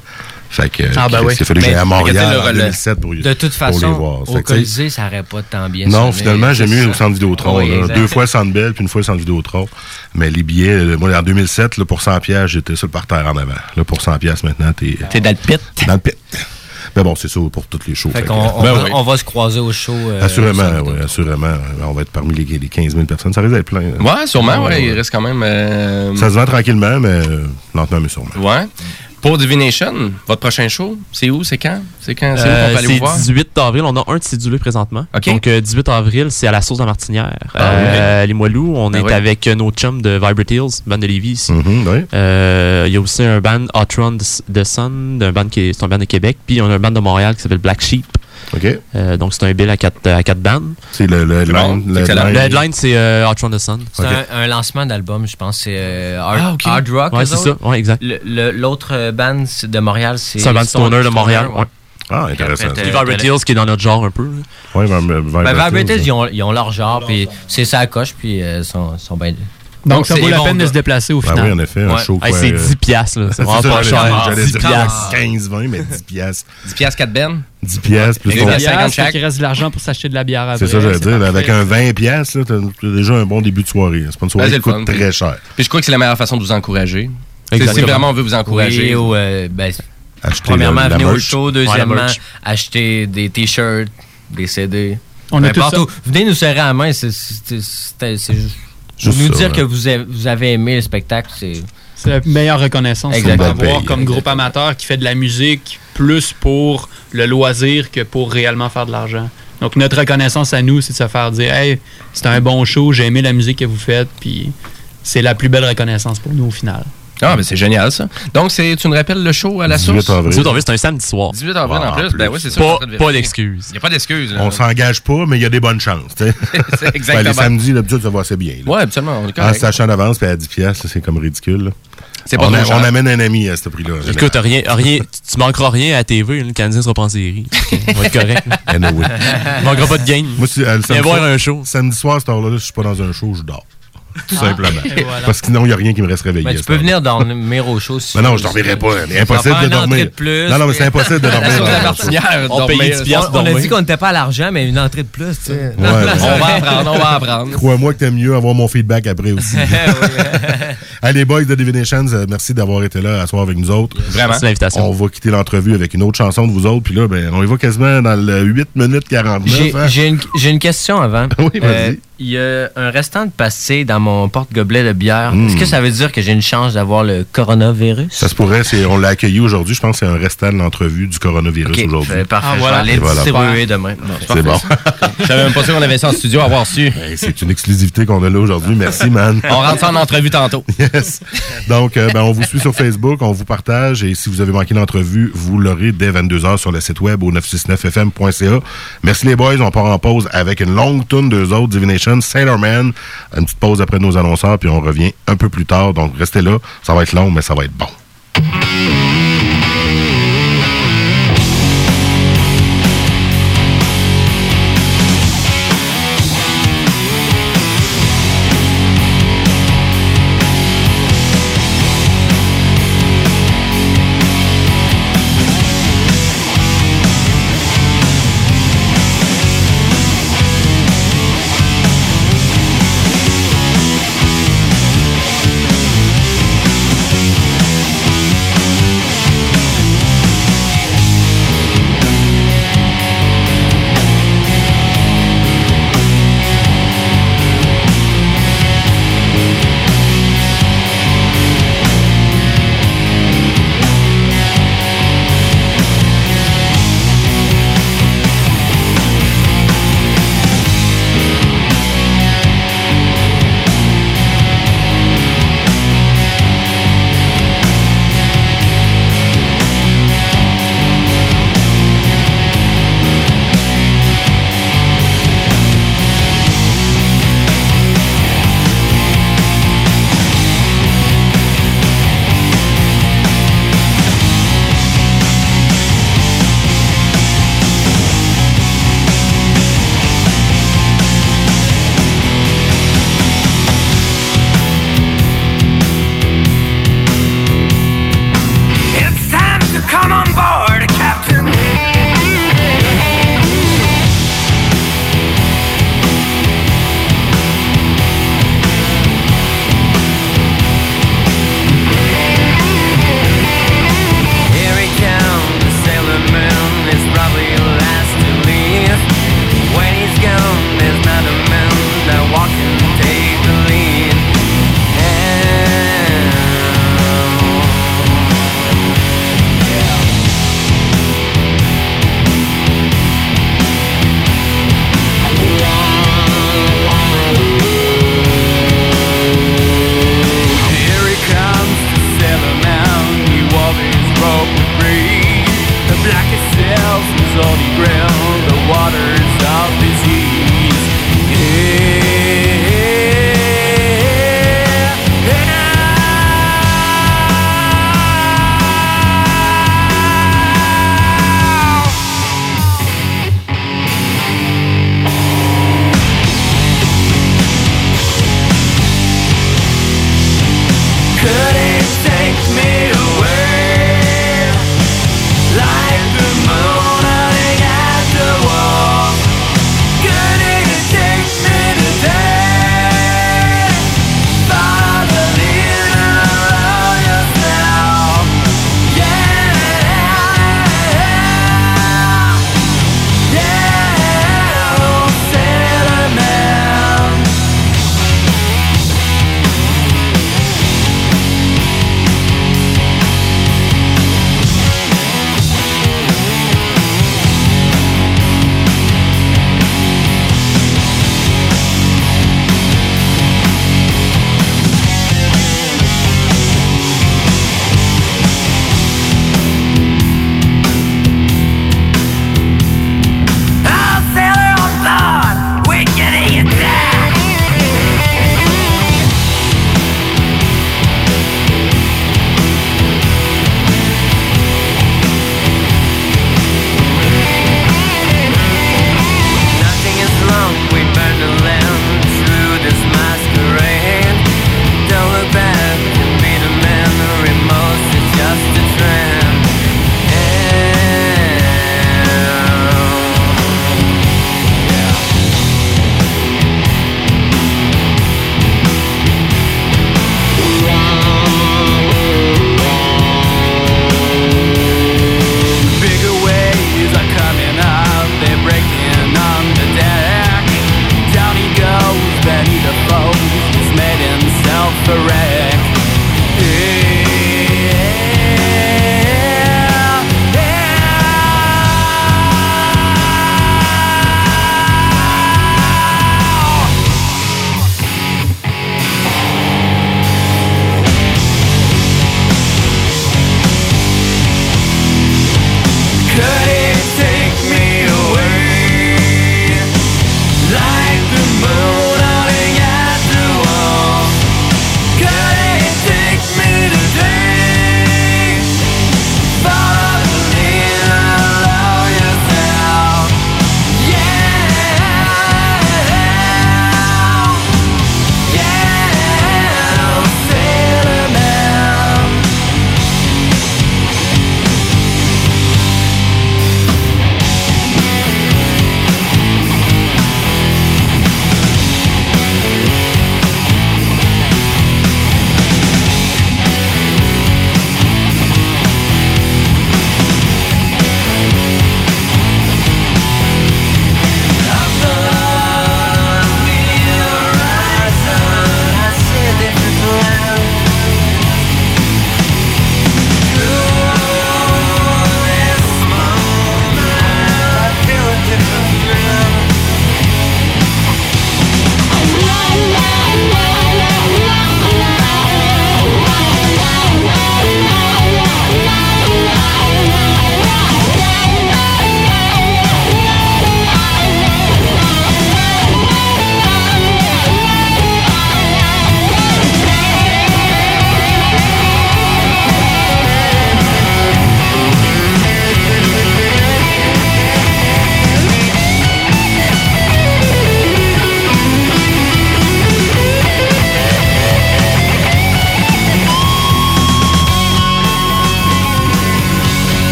Fait que, Ah, ben oui. il a fallu que Mais- j'aille à Montréal le en relais. 2007 pour, De toute pour les façon, voir. au Colisée, ça n'aurait pas tant bien Non, sonné. finalement, j'ai mieux au centre Vidéotron. Oui, là. Deux fois Centre Bell, puis une fois Centre Vidéotron. Mais les billets, euh, moi, en 2007, là, pour 100 pièces, j'étais sur le parterre en avant. Là, pour 100 pièces maintenant, t'es T'es dans le pit. dans le pit. Mais bon, c'est ça pour toutes les shows. Fait Fait qu'on que- on, Ben va, oui. on va se croiser au show. euh, Assurément, oui, assurément. On va être parmi les, les 15 000 personnes. Ça risque d'être plein. hein. Ouais, sûrement, ouais. Ouais, Il reste quand même. euh, Ça se vend tranquillement, mais euh, lentement, mais sûrement. Ouais. Pour Divination, votre prochain show, c'est où? C'est quand? C'est quand? C'est où qu'on Euh, peut aller c'est voir? 18 avril. On a un de cédulé présentement. Donc, euh, 18 avril, c'est à la source de Martinière. Ah, Euh, Les Moilous, on Ben est oui. avec euh, nos chums de Vibrate Hills, band de Lévis ici. Mhm, oui. Euh, Il y a aussi un band Hot Run de Sun, d'un band qui est, c'est un band de Québec. Puis on a un band de Montréal qui s'appelle Black Sheep. OK. Euh, donc c'est un bill à quatre, à quatre bandes. C'est le, le, C'est bon, line- c'est le headline, c'est euh, Hot Run the Sun. C'est un, un lancement d'album, je pense. C'est euh, hard, Ah, ok. hard rock. Ouais, eux c'est ça. Ouais, exact. Le- le- L'autre euh, band de Montréal, c'est. C'est un band stoner de Montréal. ouais. Ouais. Ah, intéressant. Euh, Vibrate Hills qui est dans notre genre un peu. Oui, Vibrate Hills, ils ont, ils ont leur genre, puis c'est ça coche, puis euh, sont, sont bien. Donc, ça vaut la peine de se déplacer au Ben final. oui, en effet, un show c'est euh, 10 piastres. là. C'est vraiment pas cher. J'allais 10 dire piastres. 15-20, mais 10 piastres. 10 piastres, 4 bennes? 10 piastres plus Et ton... bien, Piastres, 50 fait chaque. qu'il reste de l'argent pour s'acheter de la bière après. C'est ça, j'allais dire. Avec un 20 piastres, là, t'as déjà un bon début de soirée. C'est pas une soirée Ben, qui coûte fun. très cher. Puis je crois que c'est la meilleure façon de vous encourager. C'est- Si vraiment on veut vous encourager. Oui, ou, euh, ben, premièrement, venez au show. Deuxièmement, merch. acheter des t-shirts, des CD. On où. Venez nous serrer la main. C'est juste. Juste nous ça, dire ouais. que vous avez, vous avez aimé le spectacle, c'est. C'est la meilleure reconnaissance qu'on peut Exactement. avoir Paye, comme groupe amateur qui fait de la musique plus pour le loisir que pour réellement faire de l'argent. Donc, notre reconnaissance à nous, c'est de se faire dire Hey, c'était un bon show, j'ai aimé la musique que vous faites, puis c'est la plus belle reconnaissance pour nous au final. Ah, ben c'est génial ça. Donc, c'est, tu nous rappelles le show à la 18 source? avril. 18 avril, c'est un samedi soir. 18 avril Ah, en en plus. Ben oui, c'est ça. Pas, train de pas vérifier. d'excuses. Il n'y a pas d'excuses. là. On s'engage pas, mais il y a des bonnes chances. c'est Ben, exactement. les samedis, d'habitude, ça va assez bien. Ouais, absolument. On est En sachant d'avance, puis à 10 piastres, c'est comme ridicule. là. C'est pas on, a- on amène un ami à ce prix-là. en Écoute, rien, rien, tu manqueras rien à la TV. là, Le Canadien sera pas en série. On va être correct. Anyway. Manquera pas de game. Moi, c'est- euh, le Viens samedi voir soir- un show. Samedi soir, à cette heure-là, je suis pas dans un show, je dors. Tout simplement. Voilà. Parce que sinon, il n'y a rien qui me reste réveillé. Ben, tu peux venir dormir au show si Mais tu non, je dormirai pas. C'est Ça impossible de dormir. de plus, non, non, mais c'est impossible de dormir. La martinière, On paye dormir. 10 piastres On, on a dit qu'on n'était pas à l'argent, mais une entrée de plus, tu sais. Ouais, ben, On va apprendre, on va apprendre. Crois-moi que t'aimes mieux avoir mon feedback après aussi. Allez, boys de Divinations, euh, merci d'avoir été là à soir avec nous autres. Vraiment. Merci de l'invitation. On va quitter l'entrevue avec une autre chanson de vous autres. Puis là, ben, on y va quasiment dans le 8 minutes 49. J'ai hein. j'ai une, j'ai une question avant. Oui, vas-y. Il y a un restant de passé dans mon porte-gobelet de bière. Mm. Est-ce que ça veut dire que j'ai une chance d'avoir le coronavirus? Ça se pourrait, on l'a accueilli aujourd'hui. Je pense que c'est un restant de l'entrevue du coronavirus aujourd'hui. euh, parfait. Ah, Je voilà. vais aller voilà. distribuer demain. C'est bon. Je savais même pas sûr qu'on avait ça en studio à avoir su. Hey, c'est une exclusivité qu'on a là aujourd'hui. Merci, man. On rentre ça en entrevue tantôt. Yes. Donc, euh, ben, on vous suit sur Facebook, on vous partage et si vous avez manqué l'entrevue, vous l'aurez dès 22h sur le site web au 969fm.ca. Merci les boys, on part en pause avec une longue tourne d'eux autres, Divination, Sailor Man. Une petite pause après nos annonceurs, puis on revient un peu plus tard. Donc, restez là. Ça va être long, mais ça va être bon.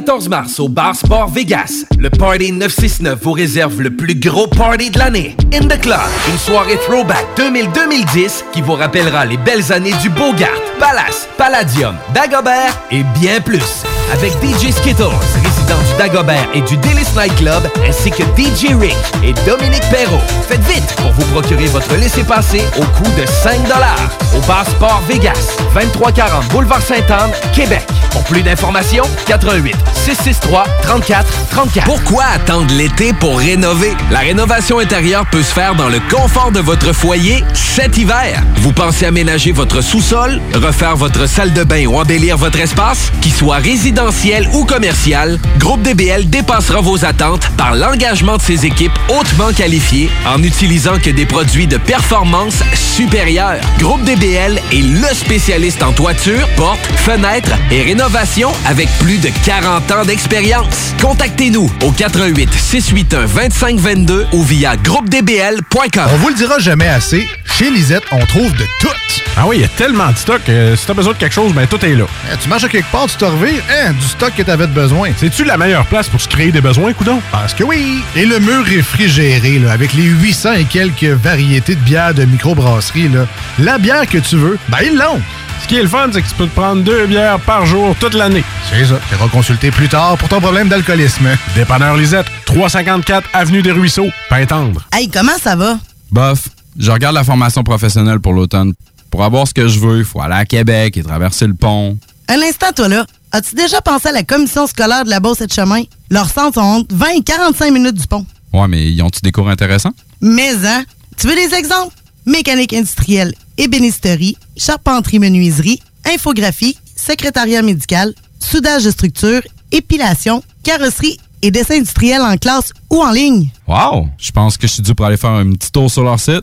14 mars au Bar Sport Vegas, le Party 969 vous réserve le plus gros party de l'année. In the Club, une soirée throwback 2000-2010 qui vous rappellera les belles années du Bogart, Palace, Palladium, Dagobert et bien plus. Avec DJ Skittles, résident Dagobert et du Délice Night Club, ainsi que DJ Rick et Dominique Perrault. Faites vite pour vous procurer votre laissez-passer au coût de 5 au Bar Sport Vegas, 2340 Boulevard Sainte-Anne, Québec. Pour plus d'informations, 88 663 34 34. Pourquoi attendre l'été pour rénover? La rénovation intérieure peut se faire dans le confort de votre foyer cet hiver. Vous pensez aménager votre sous-sol, refaire votre salle de bain ou embellir votre espace? Qu'il soit résidentiel ou commercial, Groupe DBL dépassera vos attentes par l'engagement de ses équipes hautement qualifiées en utilisant que des produits de performance supérieure. Groupe DBL est le spécialiste en toiture, portes, fenêtres et rénovation avec plus de 40 ans d'expérience. Contactez-nous au 88 681 2522 ou via groupedbl.com. On vous le dira jamais assez, chez Lisette, on trouve de tout. Ah oui, il y a tellement de stock. euh, si t'as besoin de quelque chose, ben tout est là. Eh, tu marches à quelque part, tu te revires, hein, du stock que t'avais besoin. C'est-tu la meilleure place pour se créer des besoins, coudon? Parce que oui! Et le mur réfrigéré, là, avec les 800 et quelques variétés de bières de microbrasserie, là, la bière que tu veux, ben ils l'ont! Ce qui est le fun, c'est que tu peux te prendre deux bières par jour toute l'année. C'est ça. Tu consulter plus tard pour ton problème d'alcoolisme. Dépanneur Lisette, 354 Avenue des Ruisseaux, Pintendre. Hey, comment ça va? Bof, je regarde la formation professionnelle pour l'automne. Pour avoir ce que je veux, il faut aller à Québec et traverser le pont. Un instant, toi là. As-tu déjà pensé à la commission scolaire de la Beauce et de Chemin? Leurs centres sont entre 20 et 45 minutes du pont. Ouais, mais ils ont-tu des cours intéressants? Mais, hein? Tu veux des exemples? Mécanique industrielle, ébénisterie, charpenterie-menuiserie, infographie, secrétariat médical, soudage de structure, épilation, carrosserie et dessin industriel en classe ou en ligne. Wow! Je pense que je suis dû pour aller faire un petit tour sur leur site.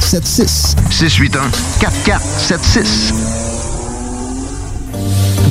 4476. 681 4476.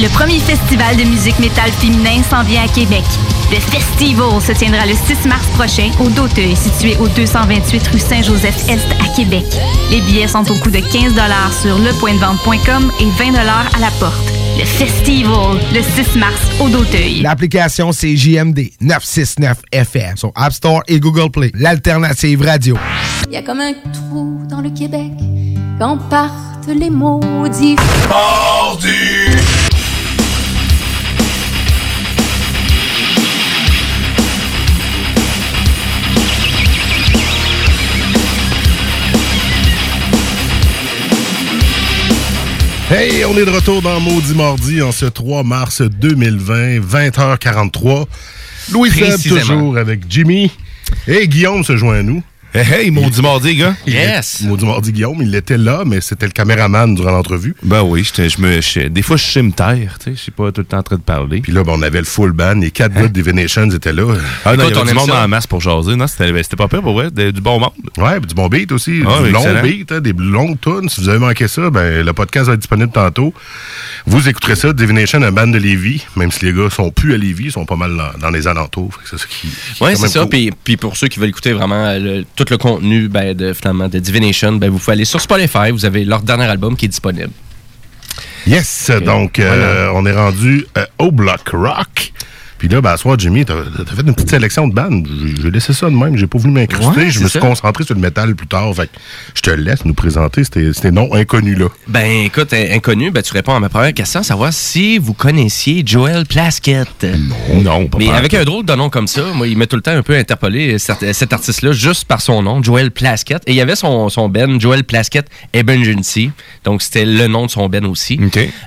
Le premier festival de musique métal féminin s'en vient à Québec. Le Festival se tiendra le 6 mars prochain au Doteuil, situé au 228 rue Saint-Joseph-Est à Québec. Les billets sont au coût de 15 sur lepointdevente.com et 20 à la porte. Le Festival, le 6 mars au Doteuil. L'application c'est JMD 969 FM sur App Store et Google Play. L'alternative radio. Il y a comme un trou dans le Québec quand partent les maudits. Hey, on est de retour dans Maudit Mardi en ce 3 mars 2020, 20h43. Louis Feb toujours avec Jimmy. Et Guillaume se joint à nous. Hey, hey, Maudit Mardi, gars. Il Yes. est- Maudit Mardi Guillaume, il était là, mais c'était le caméraman durant l'entrevue. Ben oui, je me, des fois, je sais me taire, tu sais, je suis pas tout le temps en train de parler. Puis là, ben, on avait le full band, les quatre gars de Divinations étaient là. Ah non, il y avait du monde en masse pour jaser. Non, c'était c'était pas pire pour vrai, de- du bon monde. Ouais, puis du bon beat aussi, Ah, du long excellent. beat, hein, des longues tunes. Si vous avez manqué ça, ben, le podcast va être disponible tantôt. Vous écouterez ça, Divination, un band de Lévis, même si les gars sont plus à Lévis, ils sont pas mal dans, dans les alentours. Fait que C'est ça qui. qui est Oui, c'est ça. cool. Puis, puis pour ceux qui veulent écouter vraiment le- tout le contenu ben, de, finalement, de Divination, ben, vous pouvez aller sur Spotify. Vous avez leur dernier album qui est disponible. Yes, donc euh, on est rendu euh, au Block Rock. Puis là, ben, à soir, Jimmy, t'as as fait une petite sélection de bandes. J'ai- laissé ça de même. J'ai pas voulu m'incruster. Ouais, je me suis ça. concentré sur le métal plus tard. Fait que je te laisse nous présenter ces, ces noms inconnus-là. Ben, écoute, in- inconnu, ben, tu réponds à ma première question, savoir si vous connaissiez Joel Plaskett. Non, non, pas Mais avec un drôle de nom comme ça, moi, il m'a tout le temps un peu interpellé cet, cet artiste-là juste par son nom, Joel Plaskett. Et il y avait son, son Ben, Joel Plaskett Emergency. Donc, c'était le nom de son Ben aussi.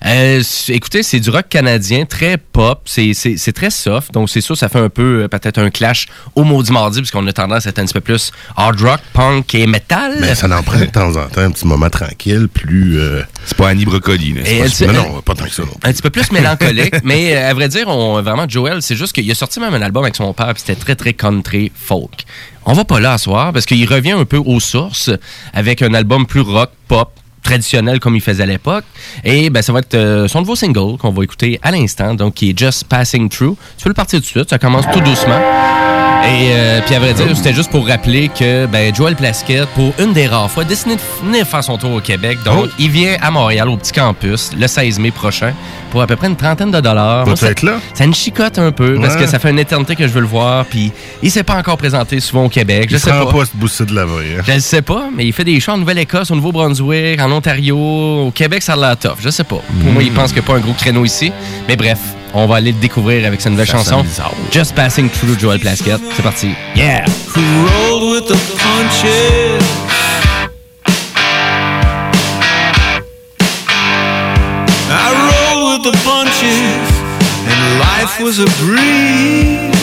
Euh, c- écoutez, c'est du rock canadien, très pop, c'est très soft. Donc, c'est sûr, ça fait un peu euh, peut-être un clash au maudit mardi, puisqu'on a tendance à être un petit peu plus hard rock, punk et metal. Mais ça en prend de temps en temps un petit moment tranquille, plus. euh, C'est pas Annie Brocoli, elle- pas- non, non, pas tant que ça. non. un petit peu plus mélancolique, mais euh, à vrai dire, on, vraiment, Joel, c'est juste qu'il a sorti même un album avec son père, puis c'était très, très country folk. On va pas là à soir, parce qu'il revient un peu aux sources, avec un album plus rock, pop, traditionnel comme il faisait à l'époque. Et ben, ça va être euh, son nouveau single qu'on va écouter à l'instant, donc qui est Just Passing Through. Tu peux le partir tout de suite, ça commence tout doucement. Et euh, puis à vrai dire, c'était juste pour rappeler que ben, Joel Plaskett, pour une des rares fois, a décidé de venir faire son tour au Québec. Donc, Oh. il vient à Montréal, au petit campus, le 16 mai prochain, pour à peu près une trentaine de dollars. Moi, ça- là? Ça me chicote un peu, parce que ça fait une éternité que je veux le voir, puis il s'est pas encore présenté souvent au Québec. Je Il sais se pas. pas bout de la vraie. hein. Je ne sais pas, mais il fait des shows en Nouvelle-Écosse, au Nouveau-Brunswick, en Ontario, au Québec, ça a l'air tough. Je sais pas. Pour moi, il pense qu'il n'y a pas un gros créneau ici. Mais bref, on va aller le découvrir avec sa nouvelle chanson. Just Passing Through Joel Plaskett. C'est parti. Yeah! who rolled with the punches. I rolled with the punches, and life was a breeze.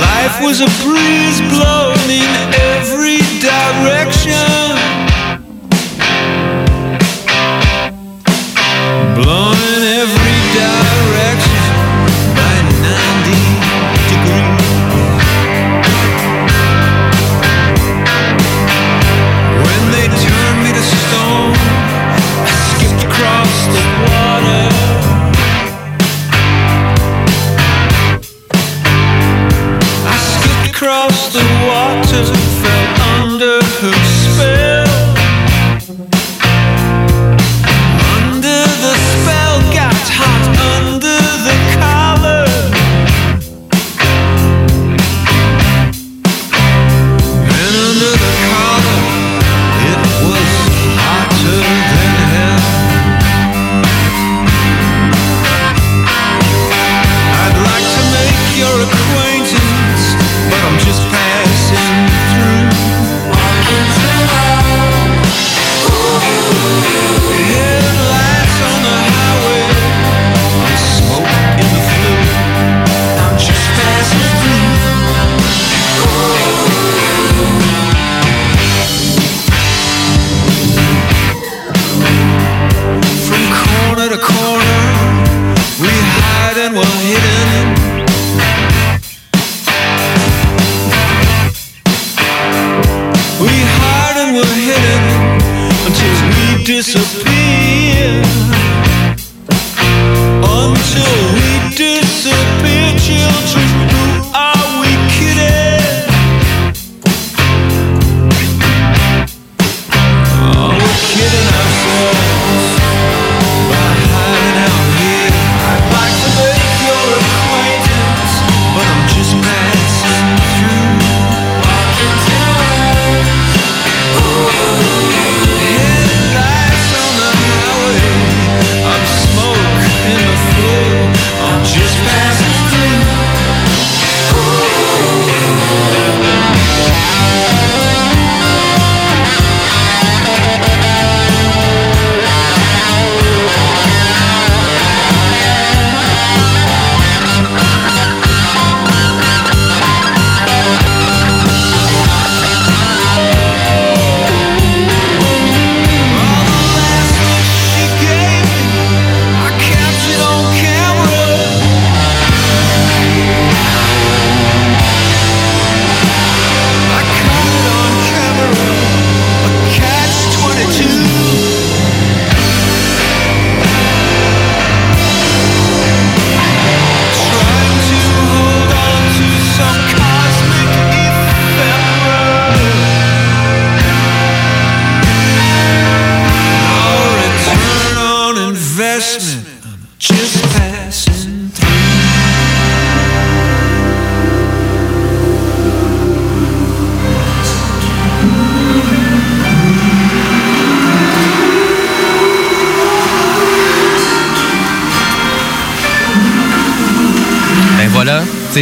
Life was a breeze blowing in every direction.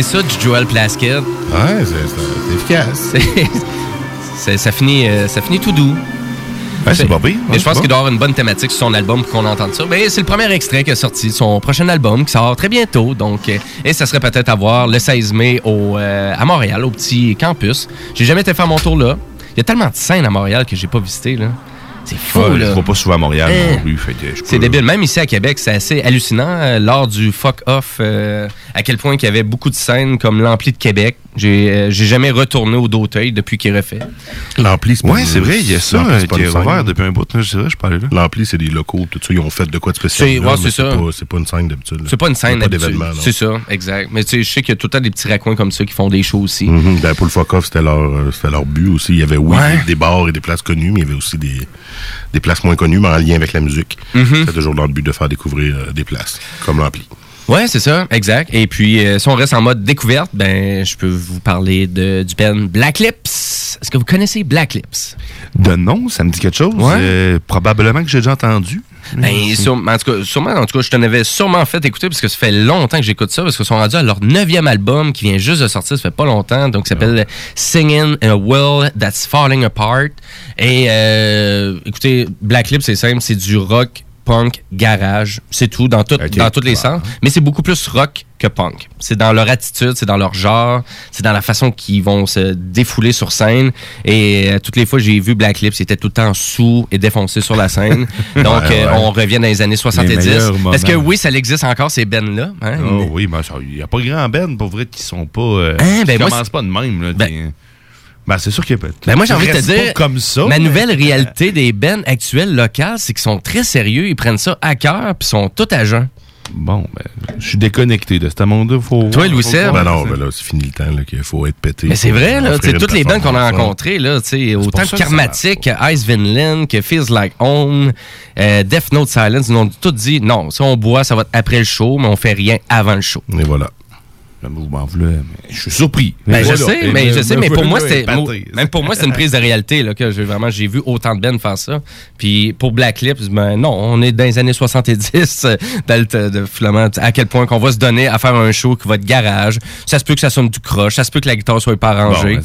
C'est ça du Joel Plaskett. Ouais, c'est efficace. Ça, finit, euh, ça finit tout doux. Ouais, c'est pas pire. Mais je pense qu'il doit avoir une bonne thématique sur son album pour qu'on entende ça. Ben, c'est le premier extrait qui est sorti de son prochain album qui sort très bientôt. Donc, euh, et ça serait peut-être à voir le 16 mai au, euh, à Montréal, au petit campus. J'ai jamais été faire mon tour là. Il y a tellement de scènes à Montréal que j'ai pas visité. là. C'est fou, Ouais, là. Je vais pas souvent à Montréal Hein? non plus. C'est débile. Même ici à Québec, c'est assez hallucinant. lors du fuck off, euh, à quel point il y avait beaucoup de scènes comme l'ampli de Québec. J'ai euh, jamais retourné au D'auteuil depuis qu'il est refait. L'ampli, c'est pas Ouais, c'est vrai, il y a ça l'ampli, c'est euh, pas qui est une scène. ouvert depuis un bout. Je dirais, je parlais là. L'ampli, c'est des locaux, tout ça. Ils ont fait de quoi de spécial. C'est- ouais, ça. pas- C'est pas une scène d'habitude. C'est pas une scène d'habitude. C'est ça, exact. Mais tu sais, je sais qu'il y a tout le temps des petits raccoins comme ça qui font des shows aussi. Mhm. Ben, pour le fuck-off, c'était leur, euh, c'était leur but aussi. Il y avait, oui, Ouais. des, bars et des places connues, mais il y avait aussi des, des places moins connues, mais en lien avec la musique. Mhm. C'était toujours dans le but de faire découvrir euh, des places, comme l'ampli. Ouais, c'est ça, exact. Et puis, euh, si on reste en mode découverte, ben, je peux vous parler de, du band Black Lips. Est-ce que vous connaissez Black Lips? De nom, ça me dit quelque chose. Ouais. Euh, probablement que j'ai déjà entendu. Ben, sur- en tout cas, sûrement, en tout cas, je t'en avais sûrement fait écouter parce que ça fait longtemps que j'écoute ça parce qu'ils sont rendus à leur neuvième album qui vient juste de sortir, ça fait pas longtemps, donc ça s'appelle Singing in a World That's Falling Apart. Et euh, écoutez, Black Lips, c'est simple, c'est du rock, punk, garage, c'est tout dans, tout, dans tous les sens, mais c'est beaucoup plus rock que punk. C'est dans leur attitude, c'est dans leur genre, c'est dans la façon qu'ils vont se défouler sur scène. Et euh, toutes les fois j'ai vu Black Lips, ils étaient tout le temps sous et défoncés sur la scène. Donc, Ouais, euh, on revient dans les années 70. meilleurs Est-ce que oui, ça existe encore, ces bands-là? hein? Oh, oui, mais il n'y a pas grand ben pour vrai qui sont pas. Euh, Hein, ben qui commencent pas de même. Là, Ben- ben, c'est sûr qu'il y a Ben moi, j'ai envie de te dire, comme ça. ma mais- nouvelle réalité des bands actuelles locales, c'est qu'ils sont très sérieux, ils prennent ça à cœur, puis sont tout à jeun. Bon, ben, je suis déconnecté de ce monde-là. Faut Toi, faut Louis-Seb? Ben non, ben là, c'est fini le temps qu'il faut être pété. Mais c'est vrai, là, offrir tu sais, une toutes les bandes qu'on a rencontrées, là, tu sais, autant que ça que Karmatic, Ice Vinland, que Feels Like Home, euh, Death Note Silence, ils ont tout dit, non, si on boit, ça va être après le show, mais on fait rien avant le show. Et voilà. Le mouvement voulait, mais je suis surpris. Ben, je Voilà. sais, Et mais je sais, mais pour moi, c'était, même pour moi, c'est une prise de réalité, là, que j'ai vraiment, j'ai vu autant de bands faire ça. Puis pour Black Lips, ben, non, on est dans les années 70, euh, dans le t- de, finalement, à quel point qu'on va se donner à faire un show qui va être garage. Ça se peut que ça sonne du croche, ça se peut que la guitare soit pas Bon, arrangée. ben, ils,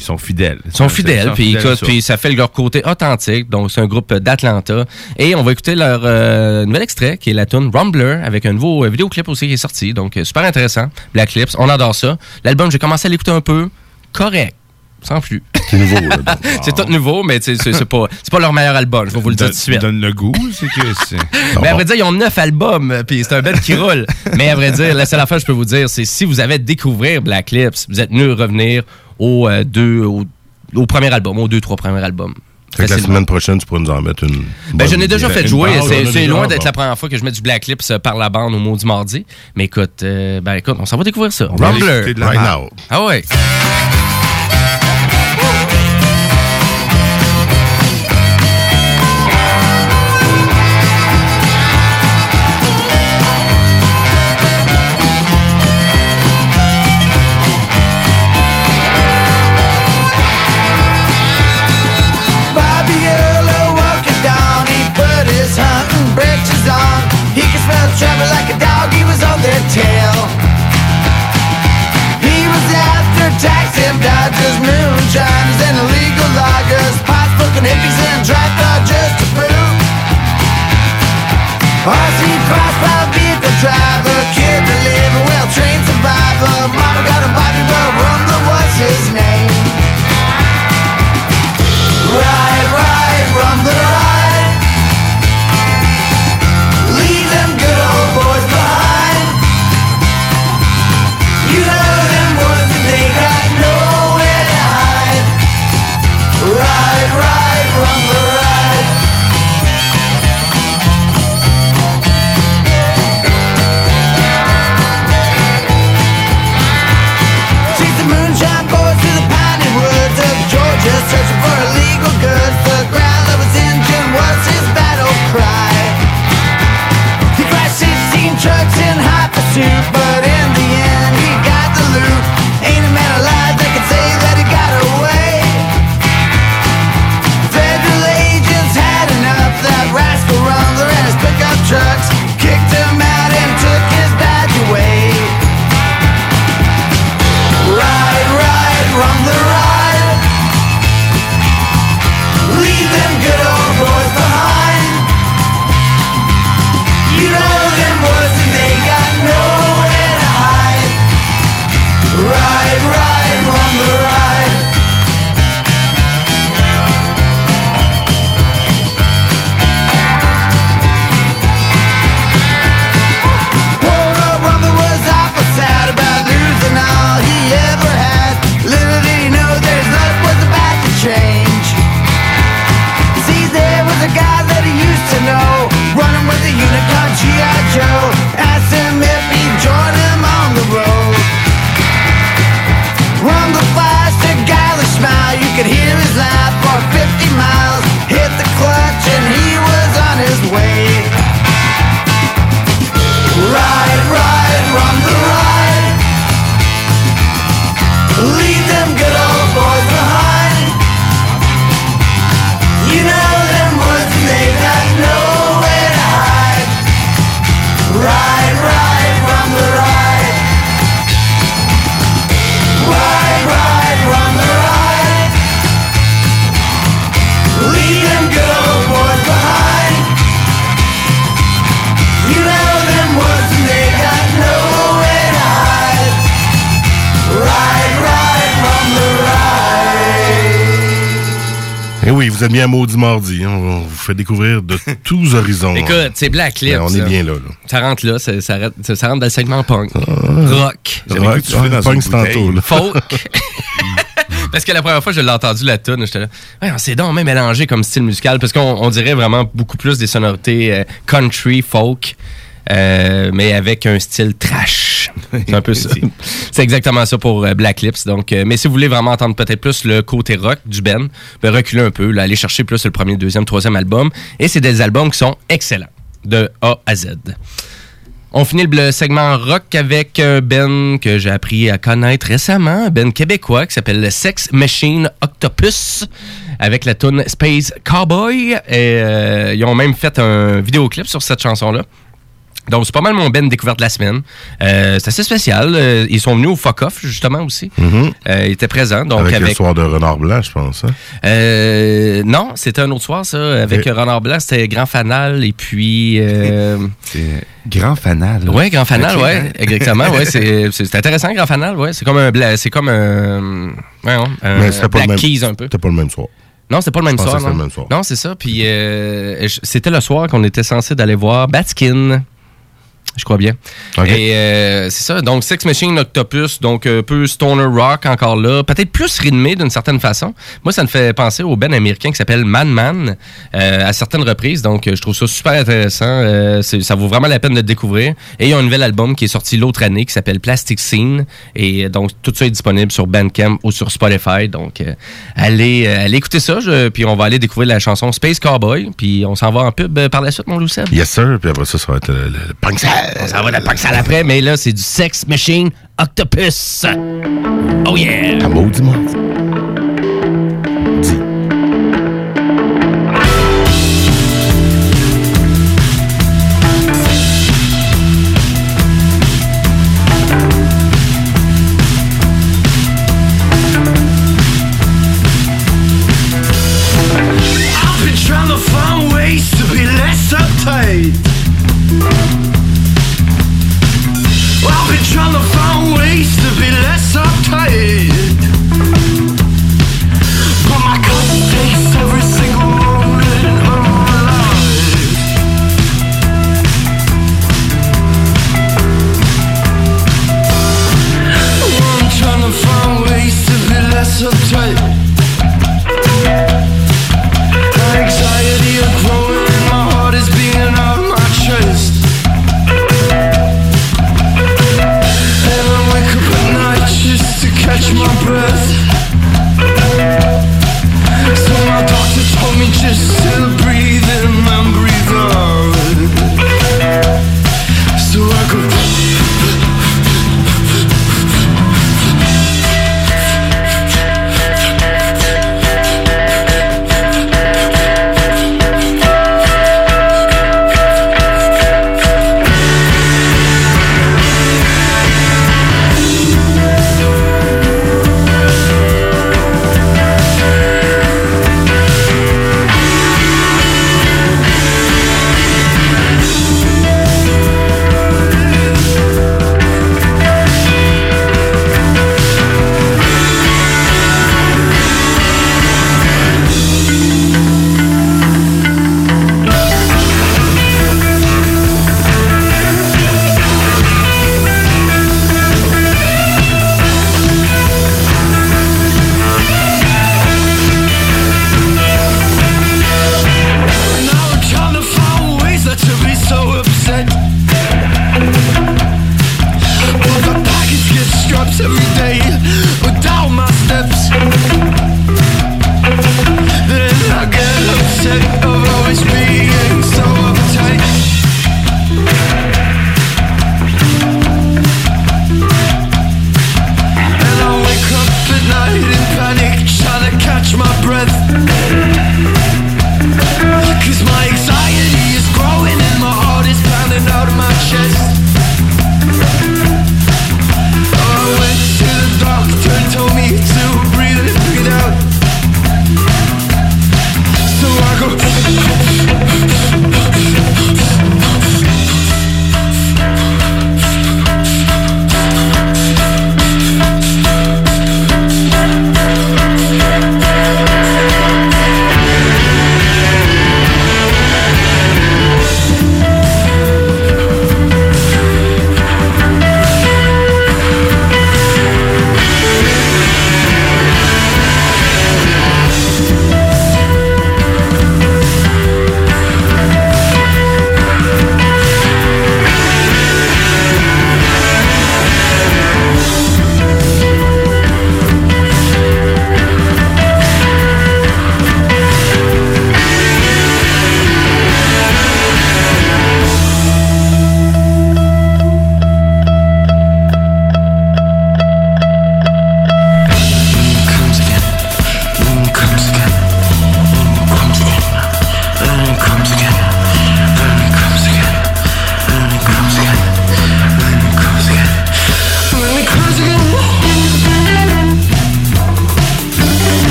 sont, ils fidèles. Ils sont fidèles, puis ça. puis ça fait leur côté authentique. Donc, c'est un groupe d'Atlanta. Et on va écouter leur euh, nouvel extrait, qui est la tune Rumbler, avec un nouveau euh, vidéoclip aussi qui est sorti. Donc, euh, super intéressant. Black Clips, on adore ça. L'album, j'ai commencé à l'écouter un peu. Correct. Sans plus. C'est nouveau, là. c'est tout nouveau, mais c'est c'est pas, c'est pas leur meilleur album, je vais vous le dire tout de suite. donne le goût, c'est que c'est. Mais à vrai dire, ils ont neuf albums, puis c'est un band qui roule. Mais à vrai dire, la seule affaire que je peux vous dire, c'est si vous avez à découvrir Black Lips, vous êtes mieux revenir au, euh, deux, au, au premier album, aux deux, trois premiers albums. Fait que la semaine prochaine, tu pourrais nous en mettre une. Ben, je n'ai déjà fait jouer. C'est- loin d'être la première fois que je mets du Black Lips euh, par la bande au mot du mardi. Mais écoute, euh, ben écoute, on s'en va découvrir ça. On va Rumbler. l'écouter de la Right now. Ah ouais. Trevor like a dog, he was on their tail. He was after tax and dodgers, moonshiners and illegal loggers Pot smoking hippies and draft dodgers to prove. RC crossbow vehicle driver, kid to live a well-trained survivor Mama got a body, but Rumble was his name. Right vous êtes bien Maudit Mardi. hein. On vous fait découvrir de tous horizons. Écoute, c'est Black Lips. Ben, on est ça. bien là, là. Ça rentre là, ça, ça, rentre dans le segment punk. Rock. J'avais cru que tu dans Punk, c'est tantôt. Folk. Parce que la première fois que je l'ai entendu la tune, j'étais là, ouais, c'est donc même mélangé comme style musical parce qu'on on dirait vraiment beaucoup plus des sonorités euh, country, folk. euh, mais avec un style trash. C'est un peu ça. C'est exactement ça pour euh, Black Lips. Donc, euh, mais si vous voulez vraiment entendre peut-être plus le côté rock du Ben, ben reculez un peu, là, allez chercher plus le premier, deuxième, troisième album. Et c'est des albums qui sont excellents, de A à Z. On finit le segment rock avec un Ben que j'ai appris à connaître récemment, un Ben québécois qui s'appelle le Sex Machine Octopus avec la tune Space Cowboy. Et, euh, ils ont même fait un vidéoclip sur cette chanson-là. Donc, c'est pas mal mon Ben découverte de la semaine. Euh, c'est assez spécial. Euh, ils sont venus au Fuck Off, justement, aussi. Euh, ils étaient présents. Donc, avec, avec, le soir de Renard Blanc, je pense. hein. non, c'était un autre soir, ça. Avec. Renard Blanc, c'était Grand Fanal et puis. Grand Fanal. Ouais, Grand Fanal, ouais, exactement, ouais, c'est intéressant, Grand Fanal, ouais, c'est comme un, bla- c'est comme un, ouais, non, un Mais c'était pas, le Black même- Keys un peu. c'était pas le même soir. Non, c'était pas le même soir, non. le même soir. Non, c'est ça. Puis euh, c'était le soir qu'on était censé d'aller voir Batskin. Je crois bien. Et euh, c'est ça. Donc, Sex Machine Octopus, donc un peu stoner rock encore là. Peut-être plus rythmé d'une certaine façon. Moi, ça me fait penser au Ben américain qui s'appelle Man Man euh, à certaines reprises. Donc, euh, je trouve ça super intéressant. Euh, ça vaut vraiment la peine de le découvrir. Et il y a un nouvel album qui est sorti l'autre année qui s'appelle Plastic Scene. Et euh, donc, tout ça est disponible sur Bandcamp ou sur Spotify. Donc, euh, allez, euh, allez écouter ça. je- puis, on va aller découvrir la chanson Space Cowboy. Puis, on s'en va en pub euh, par la suite, mon Louceb. Yes, sir. Puis après ça, ça va être le, le, punk. On s'en va dans le punk sale après, mais là, c'est du Sex Machine Octopus. Oh yeah! À maudit mardi. I've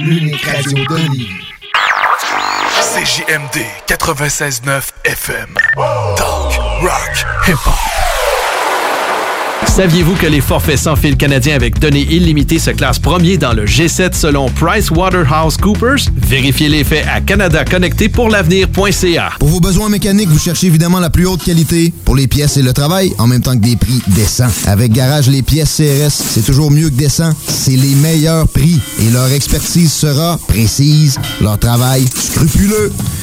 l'unique radio de Lévis. CJMD 96.9 FM. Talk, rock, hip-hop. Saviez-vous que les forfaits sans fil canadiens avec données illimitées se classent premier dans le G7 selon PricewaterhouseCoopers? Vérifiez les faits à canadaconnecté-pour-l'avenir.ca. Pour vos besoins mécaniques, vous cherchez évidemment la plus haute qualité pour les pièces et le travail, en même temps que des prix décents. Avec Garage Les Pièces CRS, c'est toujours mieux que décent. C'est les meilleurs prix et leur expertise sera précise, leur travail scrupuleux.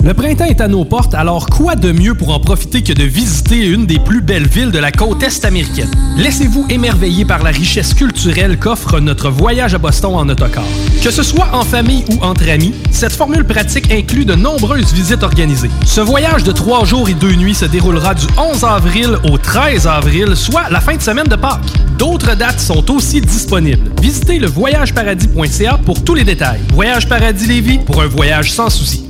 681 4476. Le printemps est à nos portes, alors quoi de mieux pour en profiter que de visiter une des plus belles villes de la côte est américaine? Laissez-vous émerveiller par la richesse culturelle qu'offre notre voyage à Boston en autocar. Que ce soit en famille ou entre amis, cette formule pratique inclut de nombreuses visites organisées. Ce voyage de trois jours et deux nuits se déroulera du 11 avril au 13 avril, soit la fin de semaine de Pâques. D'autres dates sont aussi disponibles. Visitez le voyageparadis.ca pour tous les détails. Voyage Paradis Lévis pour un voyage sans souci.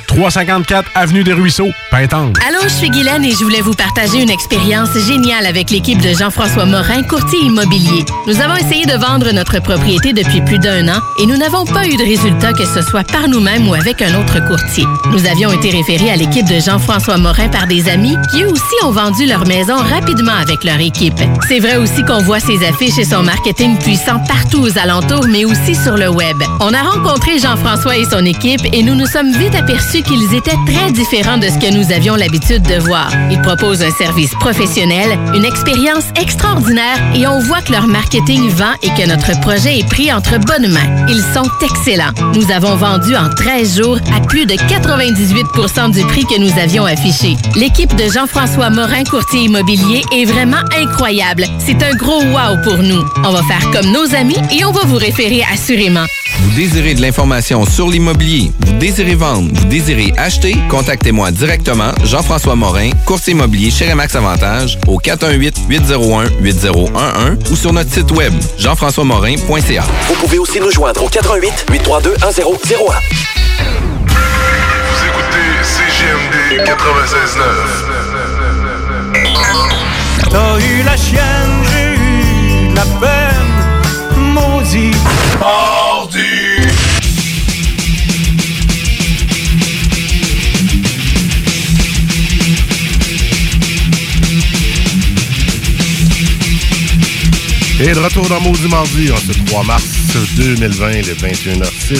354 Avenue des Ruisseaux, Pintendre. Allô, je suis Guylaine et je voulais vous partager une expérience géniale avec l'équipe de Jean-François Morin, courtier immobilier. Nous avons essayé de vendre notre propriété depuis plus d'un an et nous n'avons pas eu de résultat que ce soit par nous-mêmes ou avec un autre courtier. Nous avions été référés à l'équipe de Jean-François Morin par des amis qui eux aussi ont vendu leur maison rapidement avec leur équipe. C'est vrai aussi qu'on voit ses affiches et son marketing puissant partout aux alentours, mais aussi sur le web. On a rencontré Jean-François et son équipe et nous nous sommes vite aperçus qu'ils étaient très différents de ce que nous avions l'habitude de voir. Ils proposent un service professionnel, une expérience extraordinaire et on voit que leur marketing vend et que notre projet est pris entre bonnes mains. Ils sont excellents. Nous avons vendu en 13 jours à plus de 98% du prix que nous avions affiché. L'équipe de Jean-François Morin, courtier immobilier, est vraiment incroyable. C'est un gros wow pour nous. On va faire comme nos amis et on va vous référer assurément. Vous désirez de l'information sur l'immobilier, vous désirez vendre, vous désirez acheter, contactez-moi directement, Jean-François Morin, courtier immobilier chez Remax Avantage, au 418-801-8011 ou sur notre site web, jean-françois-morin.ca. Vous pouvez aussi nous joindre au 88 832 1001. Vous écoutez CGMD 96.9. T'as eu la chienne, j'ai eu la peine, maudit. Mardi! Et de retour dans Maudit Mardi, en ce 3 mars 2020, le 21h06.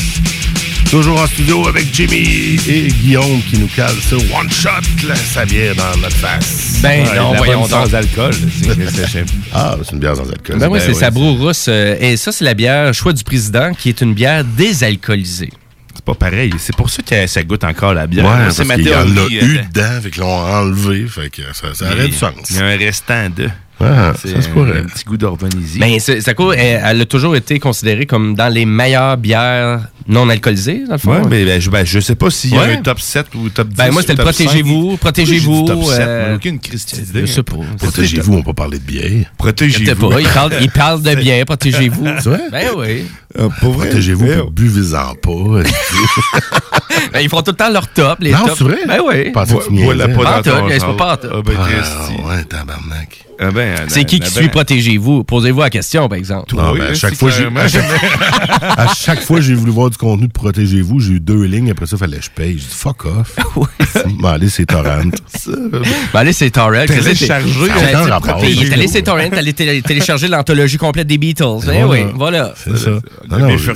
Toujours en studio avec Jimmy et Guillaume qui nous cale ce one-shot, là, sa bière dans notre face. Ben non, la voyons donc. sans alcool. ah, c'est une bière sans alcool. Ben oui, c'est oui. sa broue rousse. euh, et ça, c'est la bière Choix du président, qui est une bière désalcoolisée. C'est pas pareil. C'est pour ça que ça goûte encore la bière. Ouais, c'est ma qu'il y en a eu euh, dedans, fait qu'ils l'ont enlevé, fait que ça, ça aurait il- du sens. Il y a un restant de. Ah, c'est ça se un, pourrait. un petit goût d'orvonisie. Ben, c'est- ça coûte- elle, elle a toujours été considérée comme dans les meilleures bières non alcoolisées, dans le fond. Ouais, mais ben, je, ben, je sais pas s'il y a Ouais. un top 7 ou top 10. Ben, moi, c'était le top 5. protégez-vous, protégez-vous, Pourquoi j'ai dit top 7? euh, aucune je sais pas. Protégez-vous, on peut parler de bière. Protégez-vous. Il parle, il parle de bien, protégez-vous. C'est vrai? Ben oui. pour Protégez-vous, puis buvez-en pas. Ben, ils font tout le temps leur top, les Non, tops. c'est vrai? Ben oui. Voilà pas ton c'est genre. pas en. Ah, ben, Ah, Christy. ouais, tabarnak. Ah, ben, C'est qui qui ben, suit Protégez-vous? Posez-vous la question, par exemple. Non, oui, ben, à chaque fois, à, chaque, à chaque fois, j'ai voulu voir du contenu de Protégez-vous. J'ai eu deux lignes. Après ça, il fallait que je paye. J'ai dit fuck off. Allez, c'est Torrent. Ben, allez, c'est Torrent. Télécharger, allé, c'est Torrent, télé- télécharger l'anthologie complète des Beatles. Ben oui, voilà. C'est ça.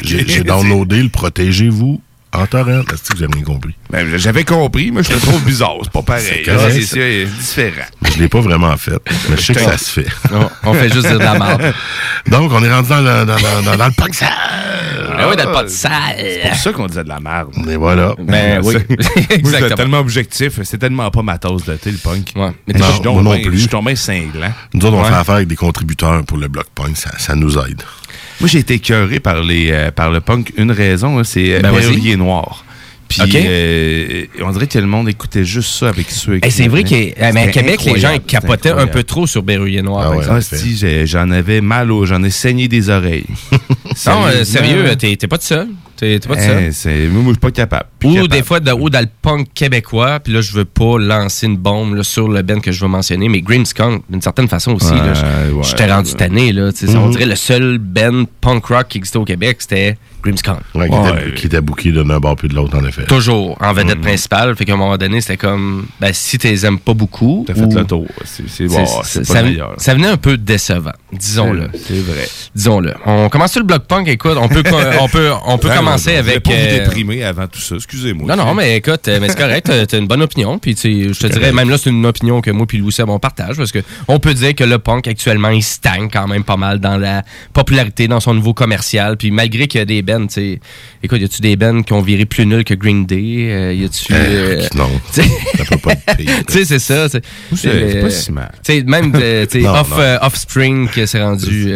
J'ai downloadé le Protégez-vous en torrent. C'est que j'ai bien compris? Ben, j'avais compris, mais je le trouve bizarre. C'est pas pareil. C'est correct, C'est ça. c'est différent. Mais je l'ai pas vraiment fait. Mais je sais que ça se fait. On, on fait juste dire de la merde. Donc, on est rendu dans le, dans, dans, dans, dans le punk Ben oui, dans le pot de salle. C'est pour ça qu'on disait de la merde. Mais voilà. Ben oui. Exactement. tellement objectif. C'est tellement pas ma tasse de thé, le punk. Ouais. Mais Non, je suis non plus. Je suis bien cinglant. Nous autres, on Ouais. fait affaire avec des contributeurs pour le bloc punk. Ça, ça nous aide. Moi, j'ai été écœuré par, les, euh, par le punk. Une raison, hein, c'est euh, Ben, Noir. Puis, euh, on dirait que le monde écoutait juste ça avec ceux Hey, c'est vrai qu'à à Québec, les gens capotaient un peu trop sur Berruyer Noir. par Ah ouais. Ah, si, j'en avais mal au... J'en ai saigné des oreilles. Non, euh, sérieux, t'es pas tout seul. T'es pas seul? c'est- moi, moi, je suis pas capable. Ou capable. des fois, de, ou dans le punk québécois, puis là, je veux pas lancer une bombe là, sur le band que je veux mentionner, mais Grimmskunk, d'une certaine façon aussi, là, je- Ouais, j'étais ouais, rendu tanné. Là, On Mhm. dirait le seul band punk rock qui existait au Québec, c'était Grimmskunk. Ouais, qui, était, qui était booké d'un bord puis de l'autre, en effet. Toujours en Mhm. vedette principale. Fait qu'à un moment donné, c'était comme, ben, si tu les aimes pas beaucoup. T'as fait le tour. C'est bon, ça, venait un peu décevant, disons-le. C'est- C'est vrai. Disons-le. On commence sur le bloc punk, écoute, on peut, on peut, on peut Ouais, commencer je avec. pas vous euh, déprimer avant tout ça. Excusez-moi. Non, non, mais écoute, euh, mais c'est correct, t'as- une bonne opinion. Puis, tu sais, je te dirais, même là, c'est une opinion que moi puis Louis Seb, on partage. Parce que on peut dire que le punk, actuellement, il stagne quand même pas mal dans la popularité, dans son niveau commercial. Puis, malgré qu'il y a des bands, tu sais, écoute, y a-tu des bands qui ont viré plus nul que Green Day? Euh, y a-tu. Euh, euh, non. tu sais- Ça peut pas être pire. Tu sais, c'est ça. c'est- pas si mal. Tu sais, même, euh, tu sais, Non, off, non. euh, Offspring, que c'est rendu.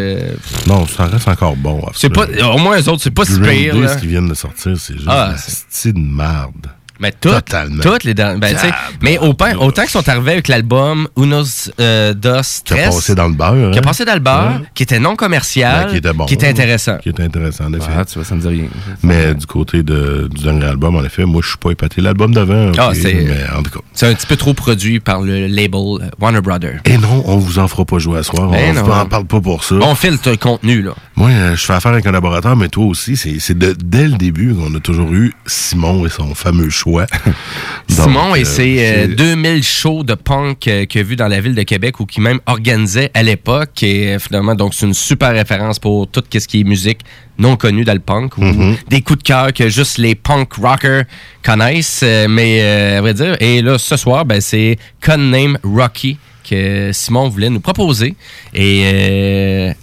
Non, ça reste encore bon. pas, au moins, eux autres, c'est pas si Green pire. Day, là. ce qu'ils viennent de sortir, c'est juste Ah, un style de merde. Mais toutes, Totalement. toutes les dents. Ben, mais autant, autant qu'ils sont arrivés avec l'album Unos euh, Dos Qui a passé dans le beurre. qui a hein? passé dans le beurre, Ouais. qui était non commercial, Ben, qui était bon. intéressant. Qui était intéressant, en effet. Ah, tu vois, ça me dit rien. Mais du côté de, du dernier album, en effet, moi, je suis pas épaté. L'album d'avant, Ah, c'est- mais en tout cas. C'est un petit peu trop produit par le label Warner Brothers. Et non, on vous en fera pas jouer à soir. Ben on non. en parle pas pour ça. On filtre le contenu, là. Moi, euh, je fais affaire avec un collaborateur, mais toi aussi, c'est c'est de- dès le début qu'on a toujours eu Simon et son fameux choix. Simon Donc, et euh, euh, c'est- 2000 shows de punk euh, qu'il a vu dans la ville de Québec ou qu'il même organisait à l'époque. Et euh, finalement, donc c'est une super référence pour tout ce qui est musique non connue dans le punk ou Mhm. des coups de cœur que juste les punk rockers connaissent. Euh, mais euh, à vrai dire, et là, ce soir, ben, c'est Name Rocky que Simon voulait nous proposer. Et euh,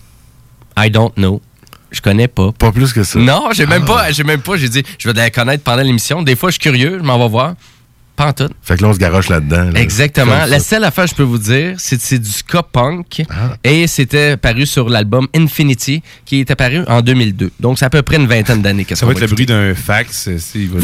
I don't know. Je connais pas. Pas plus que ça. Non, j'ai même Ah. pas. J'ai même pas. J'ai dit, je vais la connaître pendant l'émission. Des fois, je suis curieux, je m'en vais voir. Pas en tout. Fait que là, on se garoche là-dedans. là. Exactement. Comme La seule affaire je peux vous dire, c'est que c'est du ska punk Ah. et c'était paru sur l'album Infinity qui est apparu en 2002. Donc, c'est à peu près une vingtaine d'années. Ça va être le bruit d'un fax. si, il va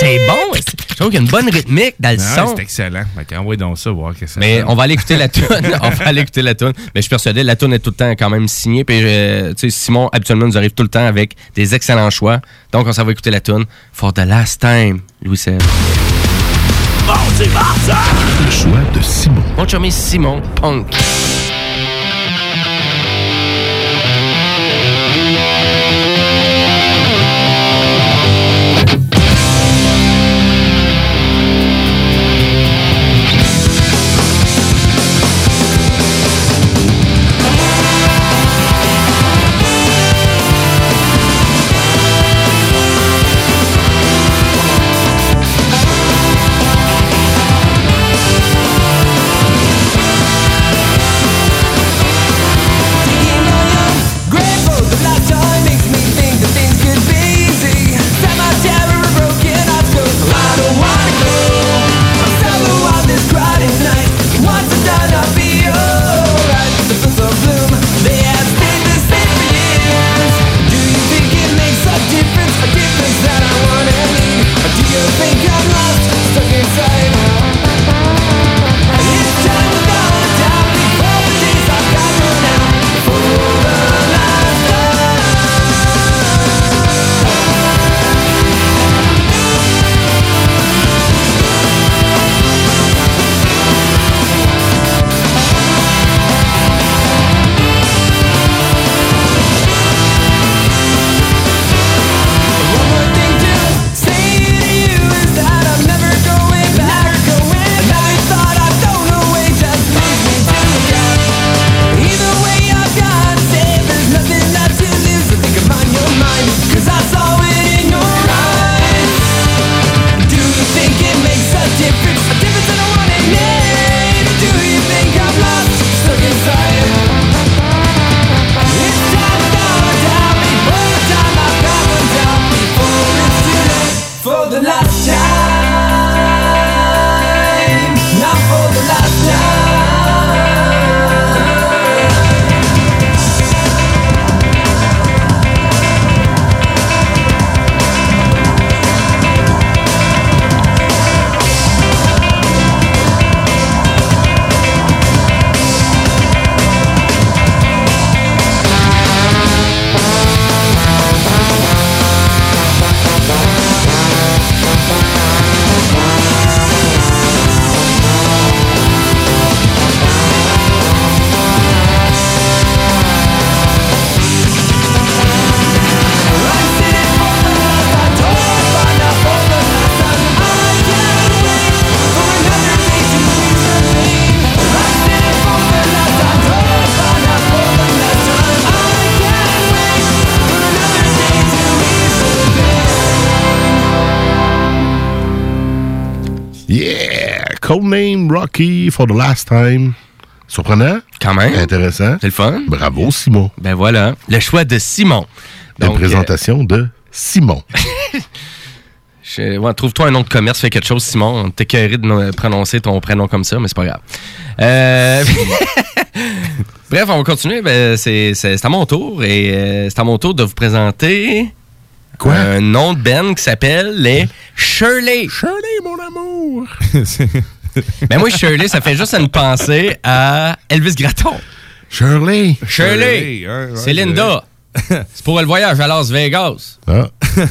C'est bon. Je trouve qu'il y a une bonne rythmique dans le Ah, son. c'est excellent. Qu'envoie donc ça, voir que ça Mais on va aller écouter la tune. on va aller écouter la tune. Mais je suis persuadé, la tune est tout le temps quand même signée. Puis, euh, tu sais, Simon, habituellement, nous arrive tout le temps avec des excellents choix. Donc, on s'en va écouter la tune. For the last time, Louis Seb. Le choix de Simon. Mon Simon Punk. Codename Rocky for the last time. Surprenant? Quand même. Intéressant. C'est le fun. Bravo, Simon. Ben voilà, le choix de Simon. Une Donc, présentation de Simon. Ouais, Trouve-toi un nom de commerce, fais quelque chose, Simon. T'es carré de no- prononcer ton prénom comme ça, mais c'est pas grave. Euh, Bref, on va continuer. Ben, c'est c'est- c'est à mon tour et euh, c'est à mon tour de vous présenter un nom de Ben qui s'appelle les Shirley. Shirley, mon amour. ben moi, Shirley, ça fait juste une pensée à Elvis Gratton. Shirley. Shirley. Shirley, ouais, c'est Linda. C'est pour le voyage à Las Vegas. Ah. Euh,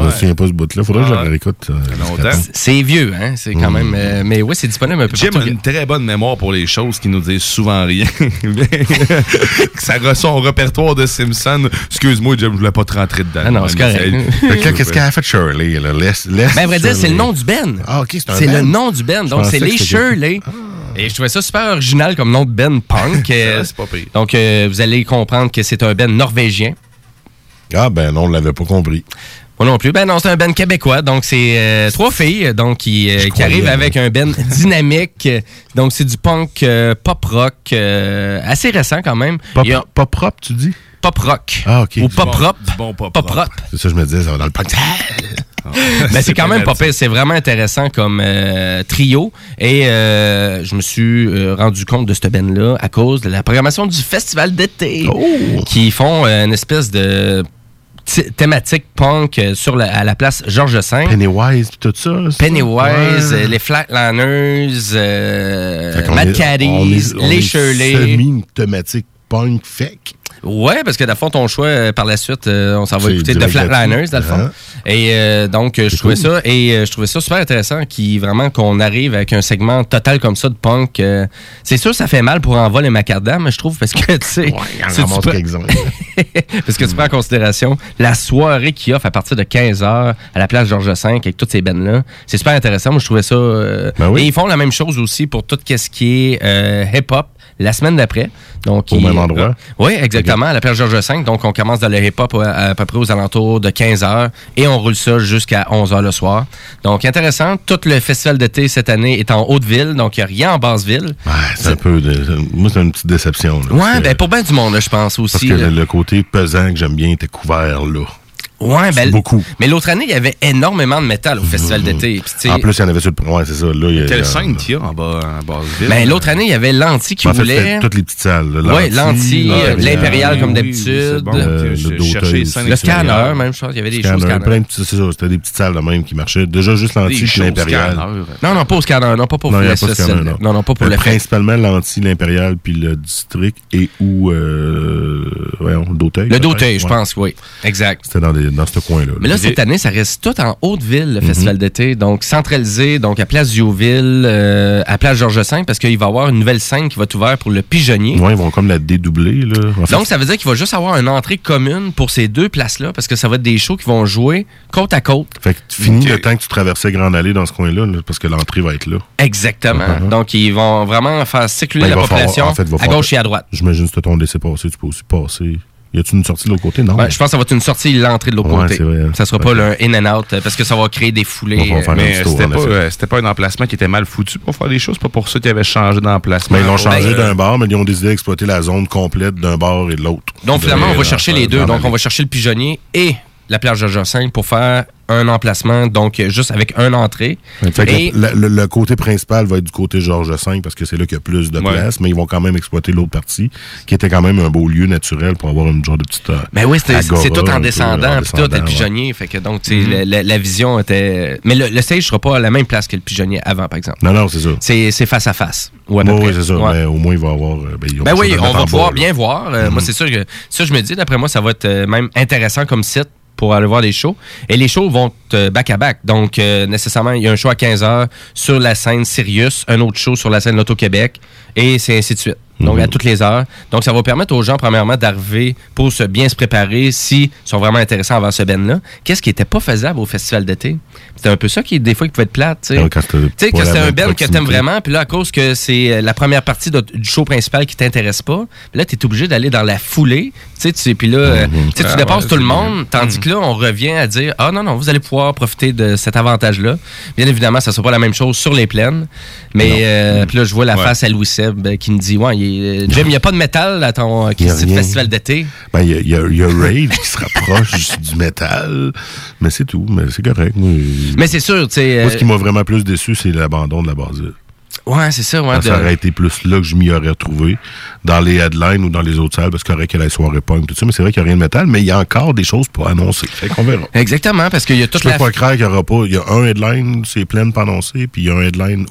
je me souviens pas ce bout-là. Faudrait que je Ah. le réécoute. euh, longtemps. C'est vieux, hein? C'est quand Mm. même. euh, mais oui, c'est disponible un peu Jim a une très bonne mémoire pour les choses qui nous disent souvent rien. Ça reçoit son répertoire de Simpson. Excuse-moi, Jim, je voulais pas te rentrer dedans. Ah non, c'est correct. Qu'est-ce qu'elle a fait Shirley? Là? Laisse, laisse Ben, à vrai dire, c'est le nom du Ben. Ah, OK, c'est un C'est band. le nom du Ben. Donc, c'est les Shirley. Et je trouvais ça super original comme nom de Ben Punk. C'est pas pire. Donc, euh, vous allez comprendre que c'est un Ben norvégien. Ah, ben non, on l'avait pas compris. Moi non plus. Ben non, c'est un Ben québécois. Donc, c'est euh, trois filles donc, qui, euh, qui arrivent avec un Ben dynamique. Donc, c'est du punk euh, pop-rock euh, assez récent quand même. Pop, a- pop rock, tu dis? Pop-rock. Ah, OK. Ou pop-rock. Du bon pop Pop-rock. C'est ça, je me disais, ça va dans le punk. Ben, c'est quand même pas pire. C'est vraiment intéressant comme euh, trio. Et euh, je me suis euh, rendu compte de ce Ben-là à cause de la programmation du festival d'été. Qui font une espèce de thématique punk sur la- à la place Georges V. Pennywise, tout ça. Pennywise, Ouais. les euh, qu'on Mad Caddies, les Shirley. Semi-thématique punk fake. Ouais, parce que dans le fond, ton choix, euh, par la suite, euh, on s'en va écouter The direct Flatliners, dans le fond. Ah. Et euh, donc, je trouvais cool. ça et euh, je trouvais ça super intéressant qui vraiment qu'on arrive avec un segment total comme ça de punk. euh, c'est sûr, ça fait mal pour Envol et Macadam, je trouve, parce que tu sais, il en si tu prends- quelques-uns. parce que tu prends en considération la soirée qu'il offre à partir de 15h à la place Georges V avec toutes ces bennes-là. C'est super intéressant. Moi, je trouvais ça. Ben oui. Et ils font la même chose aussi pour tout ce qui est hip-hop la semaine d'après. Donc, Au même endroit? Oui, exactement, à la place Georges V. Donc, on commence dans le hip-hop à, à peu près aux alentours de 15h et on roule ça jusqu'à 11h le soir. Donc, intéressant. Tout le festival d'été cette année est en Haute-Ville, donc il n'y a rien en Basse-Ville. Ouais, c'est un peu. de- moi, c'est une petite déception. que- ben pour bien du monde, je pense aussi. Parce que là. le côté pesant que j'aime bien était couvert là. Ouais, ben, beaucoup. Mais l'autre année, il y avait énormément de métal au festival d'été. Puis, tu sais, En plus, il y en avait sur le. Ouais, c'est ça. Là, il y a- Quelle a- scène qu'il y a en bas, en bas de ville? ben, l'autre année, il y avait l'anti qui En fait, voulait. toutes les petites salles. là, Ouais, l'anti, l'Anti, euh, l'impérial comme oui, d'habitude. bon. Euh, Je- le je scanner, même chose. Il y avait des choses Scanner, plein de petits- c'est ça, c'était des petites salles de même qui marchaient. Déjà juste l'anti shows l'impérial. Non, non, pas au scanner. Non, pas pour Non, le non. Non, pas pour Euh, le. Principalement l'anti, l'impérial puis le district et ou euh, voyons, Doteuil. Le. Doteuil, je pense, oui. Exact. C'était dans, des- dans ce coin-là. Mais là, cette année, ça reste tout en Haute-Ville, le festival d'été. Donc, centralisé, donc à Place Diouville, euh, à Place Georges V, parce qu'il va y avoir une nouvelle scène qui va être ouverte pour le pigeonnier. Ouais, ils vont comme la dédoubler. Là. En fait, Donc, ça veut dire qu'il va juste avoir une entrée commune pour ces deux places-là, parce que ça va être des shows qui vont jouer côte à côte. fait que tu finis le temps que tu traversais Grande Allée dans ce coin-là, là, parce que l'entrée va être là. Exactement. Mhm. Donc, ils vont vraiment faire circuler Ben, la falloir- population en fait, à gauche et à droite. J'imagine que c'est ton laissé passer, tu peux aussi passer. Y a-tu une sortie de l'autre côté? Non. Ouais, je pense que ça va être une sortie l'entrée de l'autre Ouais, côté. vrai. Ça sera pas le in and out, parce que ça va créer des foulées. Euh, Mais c'était pas, euh, c'était pas un emplacement qui était mal foutu pour faire des choses. C'est pas pour ça qu'ils avaient changé d'emplacement. Mais ils l'ont changé Euh, d'un bar, mais ils ont décidé d'exploiter la zone complète d'un bar et de l'autre. Donc, finalement, on va chercher les deux. Donc, on va chercher le pigeonnier et la plage Georges V pour faire un emplacement, donc juste avec une entrée. Et- le, le- le côté principal va être du côté Georges V parce que c'est là qu'il y a plus de Ouais. place, mais ils vont quand même exploiter l'autre partie, qui était quand même un beau lieu naturel pour avoir une genre de petite. euh, Ben oui, c'est tout en en descendant, puis tout, ouais. pigeonnier. Fait que donc, Mhm. la, la- vision était. Mais le, le stage sera pas à la même place que le pigeonnier avant, par exemple. Non, non, c'est ça. C'est face à face. ou à peu Ouais, près. ouais, c'est ça. Mais au moins, il va y avoir. euh, Ben, Ben oui, de on va pouvoir bien voir. Euh, Moi, Mhm. c'est sûr que ça, je me dis, d'après moi, ça va être même intéressant comme site pour aller voir des shows. Et les shows vont être back-à-back. Donc, euh, nécessairement, il y a un show à 15h sur la scène Sirius, un autre show sur la scène Loto-Québec, et c'est ainsi de suite. Donc, Mhm. à toutes les heures. Donc, ça va permettre aux gens, premièrement, d'arriver pour se bien se préparer s'ils sont vraiment intéressants avant ce ben-là. Qu'est-ce qui n'était pas faisable au festival d'été? C'était un peu ça qui, des fois, qui pouvait être plate. tu sais. Que c'était un ben que t'aimes vraiment, puis là, à cause que c'est euh, la première partie de- du show principal qui t'intéresse pas, puis là, t'es obligé d'aller dans la foulée, tu sais, puis là, euh, tu sais, tu Ah, dépasses ouais, tout le monde, tandis que là, on revient à dire, ah non, non, vous allez pouvoir profiter de cet avantage-là. Bien évidemment, ça sera pas la même chose sur les plaines, mais euh, puis là, je vois la Ouais. face à Louis Seb qui me dit, ouais, il est- Jim, il n'y a pas de métal à ton euh, festival d'été? Ben, il y a, y a- il y a Rage qui se rapproche du métal, mais c'est tout, mais c'est correct. Mais c'est sûr, tu sais. Moi, ce qui euh, m'a vraiment plus déçu, c'est l'abandon de la basile. Ouais, c'est ça, ouais. Ça de- aurait été plus là que je m'y aurais retrouvé, dans les headlines ou dans les autres salles, parce qu'il y aurait que la soirée punk, tout ça, mais c'est vrai qu'il n'y a rien de métal, mais il y a encore des choses pour annoncer. Fait qu'on verra. Exactement, parce qu'il y a toute Je peux la pas croire qu'il n'y aura pas. Il y a un headline, c'est plein pas annoncé, puis il y a un headline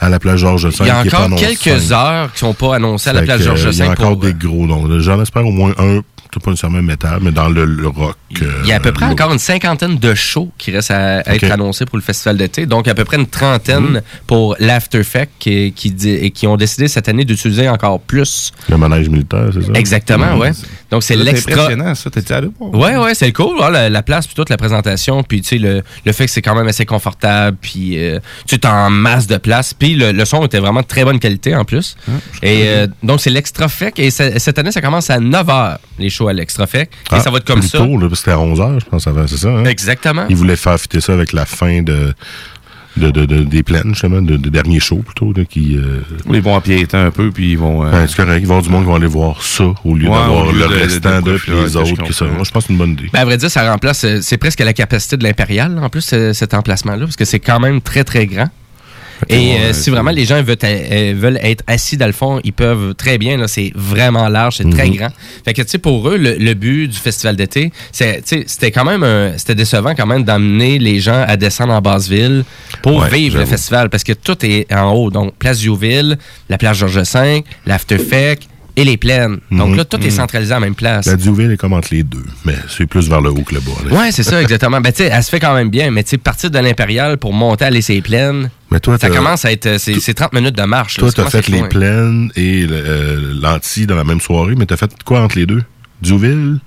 à, à la plage Georges V Il y a encore quelques heures qui sont pas annoncées à la que, Georges euh, Il y a V. encore pour- euh, des gros noms. J'en espère au moins un, pas nécessairement métal, mais dans le, le rock. euh, Il y a à peu près encore une cinquantaine de shows qui restent à, être annoncés pour le festival d'été. Donc, à peu près une trentaine Mhm. pour l'Afterfect qui, qui, et qui ont décidé cette année d'utiliser encore plus. Le manège militaire, c'est ça? Exactement, Mhm. ouais. Donc, c'est l'extra. impressionnant, ça. Ouais, ouais, c'est cool. hein, la, la place, puis toute la présentation, puis tu sais, le, le fait que c'est quand même assez confortable, puis euh, tu es en masse de place, puis le, le son était vraiment de très bonne qualité en plus. et euh, donc, c'est l'extra fec, et cette année, ça commence à 9h, les shows à l'extra et Ah, ça va être comme plus ça. tôt, là, parce que c'était à 11h, je pense, avant, c'est ça? hein? Exactement. Ils voulaient faire fitter ça avec la fin de, de, de- de- des plaines, justement, de, de dernier show, plutôt, là, qui... euh, Ils vont empiéter un peu, puis ils vont. euh, ben, c'est correct, il va y avoir du monde qui va aller voir ça, au lieu Ouais, d'avoir le restant de- puis les autres. je qui ça. comprends. Moi, je pense que c'est une bonne idée. Ben, à vrai dire, ça remplace, euh, c'est presque la capacité de l'Impérial, en plus, ce- cet emplacement-là, parce que c'est quand même très, très grand. Et euh, si vraiment les gens veulent, euh, veulent être assis dans le fond, ils peuvent très bien. là, C'est vraiment large, c'est très Mhm. grand. Fait que, tu sais, pour eux, le, le but du festival d'été, c'était quand même un- c'était décevant quand même d'amener les gens à descendre en Basse-Ville pour Ouais, vivre le festival. Parce que tout est en haut. Donc, Place Diouville, la place Georges V, l'Afterfect et les plaines. Donc là, tout est Mhm. centralisé à la même place. La Diouville est comme entre les deux, mais c'est plus vers le haut que le bas. Ouais, c'est ça, exactement. Ben, tu sais, elle se fait quand même bien, mais tu sais, partir de l'Impérial pour monter à l'essai plaines, Mais toi, ça commence à être. C'est c'est 30 minutes de marche. Toi, t'as fait les loin. plaines et euh, l'anti dans la même soirée, mais t'as fait quoi entre les deux? Diouville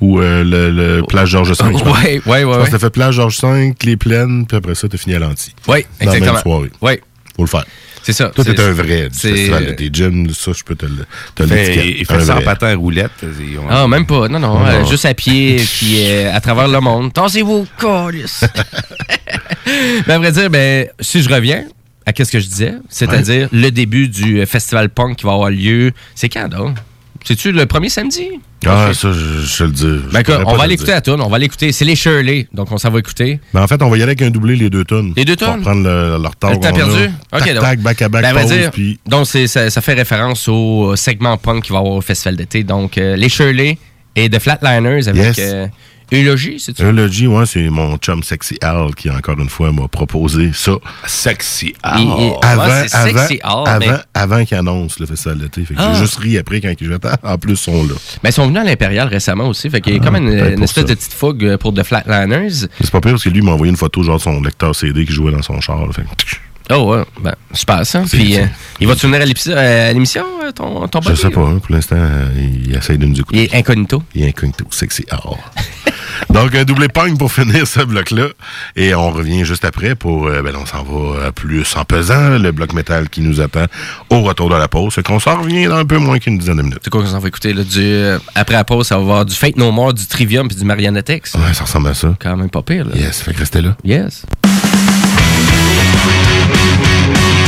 ou euh, le, le plage Georges V? Ouais, ouais, ouais, Je pense que t'as fait plage Georges V, les plaines, puis après ça, t'as fini à l'anti. Oui, Dans la exactement. même soirée. Oui. Faut le faire. C'est ça. Toi, t'es un vrai du c'est- festival de tes Jim, ça, je peux te le te Il fait, l'étiquette. il fait Un ça en patin roulette. Ah, même pas. Non, non. Euh, juste à pied, puis euh, à travers le monde. Tassez-vous, calice. ben, à vrai dire, ben, si je reviens à qu'est-ce que je disais, c'est-à-dire le début du euh, festival punk qui va avoir lieu, c'est quand, donc? C'est-tu le premier samedi? Ah, ça, je, je le dis. Je Ben, on va l'écouter à tune. On va l'écouter. C'est les Shirley, donc on s'en va écouter. Mais en fait, on va y aller avec un doublé, les deux tonnes. Les deux Pour tonnes? prendre le, le retard. A. perdu? Tac, Ok, donc. tac, back à back, Ben, pause, dire, puis... Donc, ça, ça fait référence au segment punk qui va avoir au festival d'été. Donc, euh, les Shirley et The Flatliners avec Yes. euh, Eulogie, c'est-tu? Eulogie, ouais, c'est mon chum Sexy Al qui, encore une fois, m'a proposé ça. Sexy Il- il- Avant, ouais, c'est avant, Sexy Al, avant, mais- avant qu'il annonce le festival d'été. Fait que Ah. J'ai juste ri après quand ils j'attends. En plus, ils sont là. Ben, ils sont venus à l'Impérial récemment aussi. Fait qu'il y a comme une, peut-être une espèce ça. de petite fougue euh, pour The Flatliners. C'est pas pire parce que lui, il m'a envoyé une photo, genre, de son lecteur CD qui jouait dans son char. là. Fait que, Oh, ouais. Ben, super ça. C'est- Puis, c'est- euh, il va-tu venir à euh, à l'émission, euh, ton, ton Je sais pas, hein, pour l'instant, euh, il essaye de nous écouter. Il est incognito. Il est incognito, Sexy Al. Donc, un doublé punk pour finir ce bloc-là. Et on revient juste après pour, ben, on s'en va plus en pesant, le bloc métal qui nous attend au retour de la pause. Fait qu'on s'en revient dans un peu moins qu'une dizaine de minutes. C'est quoi qu'on s'en va écouter? Là, du, après la pause, ça va avoir du Fate No More, du Trivium puis du Marionettex. Ouais, ça ressemble à ça. Quand même pas pire. Là. Yes, fait que restez là. Yes. Thank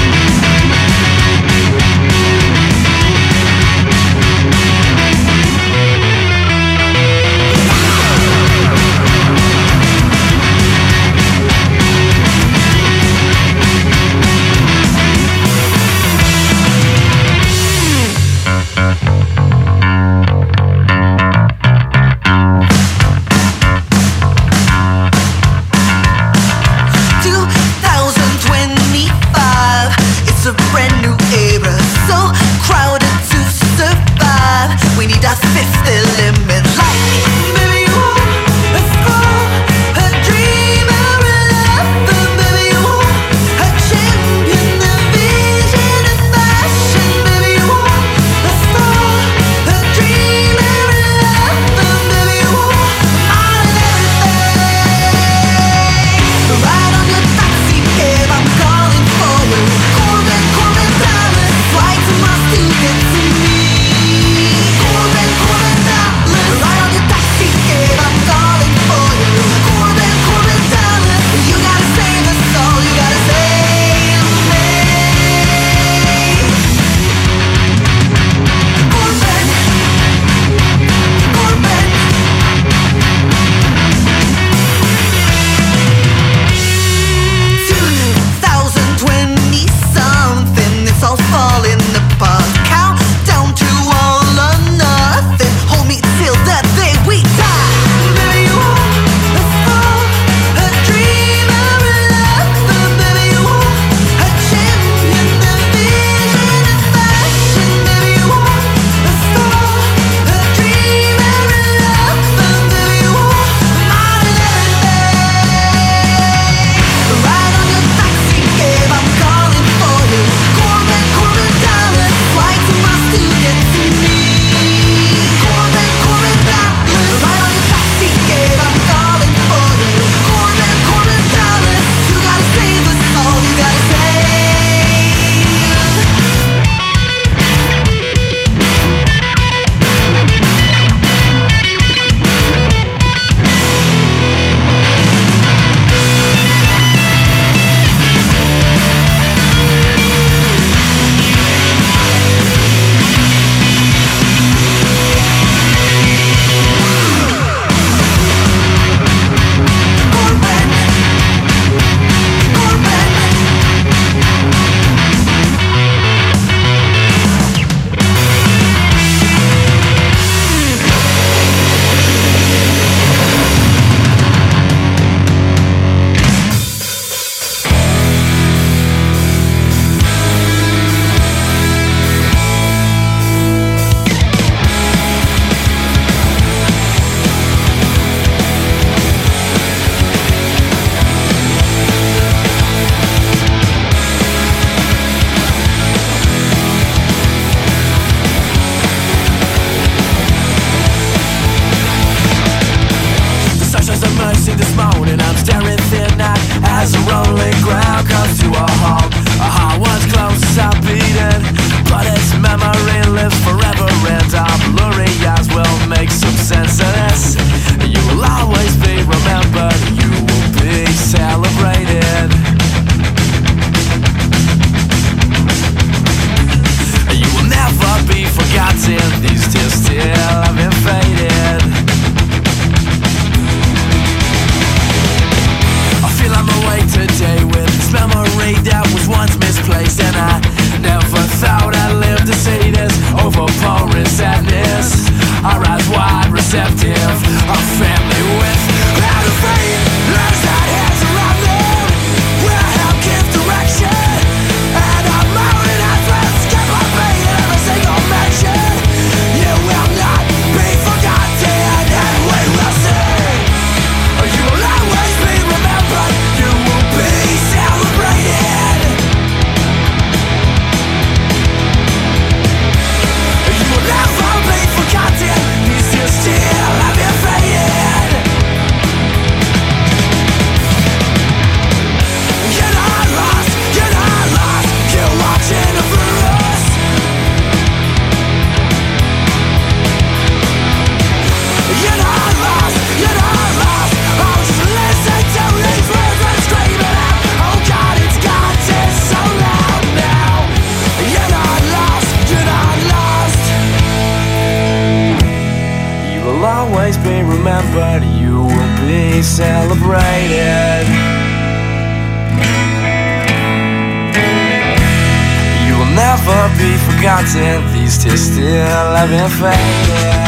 forgotten these tasty loving faded.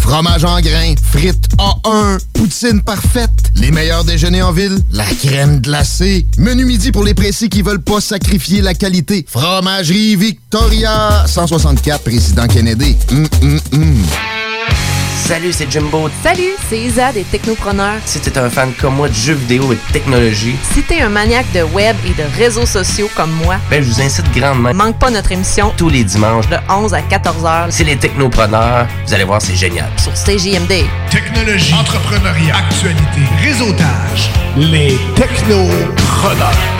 Fromage en grains, frites A1, poutine parfaite, les meilleurs déjeuners en ville, la crème glacée. Menu midi pour les pressés qui veulent pas sacrifier la qualité. Fromagerie Victoria. 164 Président Kennedy. Hum, hum, hum. Salut, c'est Jimbo. Salut, c'est Isa des Technopreneurs. Si t'es un fan comme moi de jeux vidéo et de technologie, Si t'es un maniaque de web et de réseaux sociaux comme moi, ben je vous incite grandement. manque pas notre émission Tous les dimanches, de 11 à 14 heures c'est les technopreneurs. Vous allez voir, c'est génial. sur CJMD. Technologie, entrepreneuriat, actualité, réseautage. Les technopreneurs.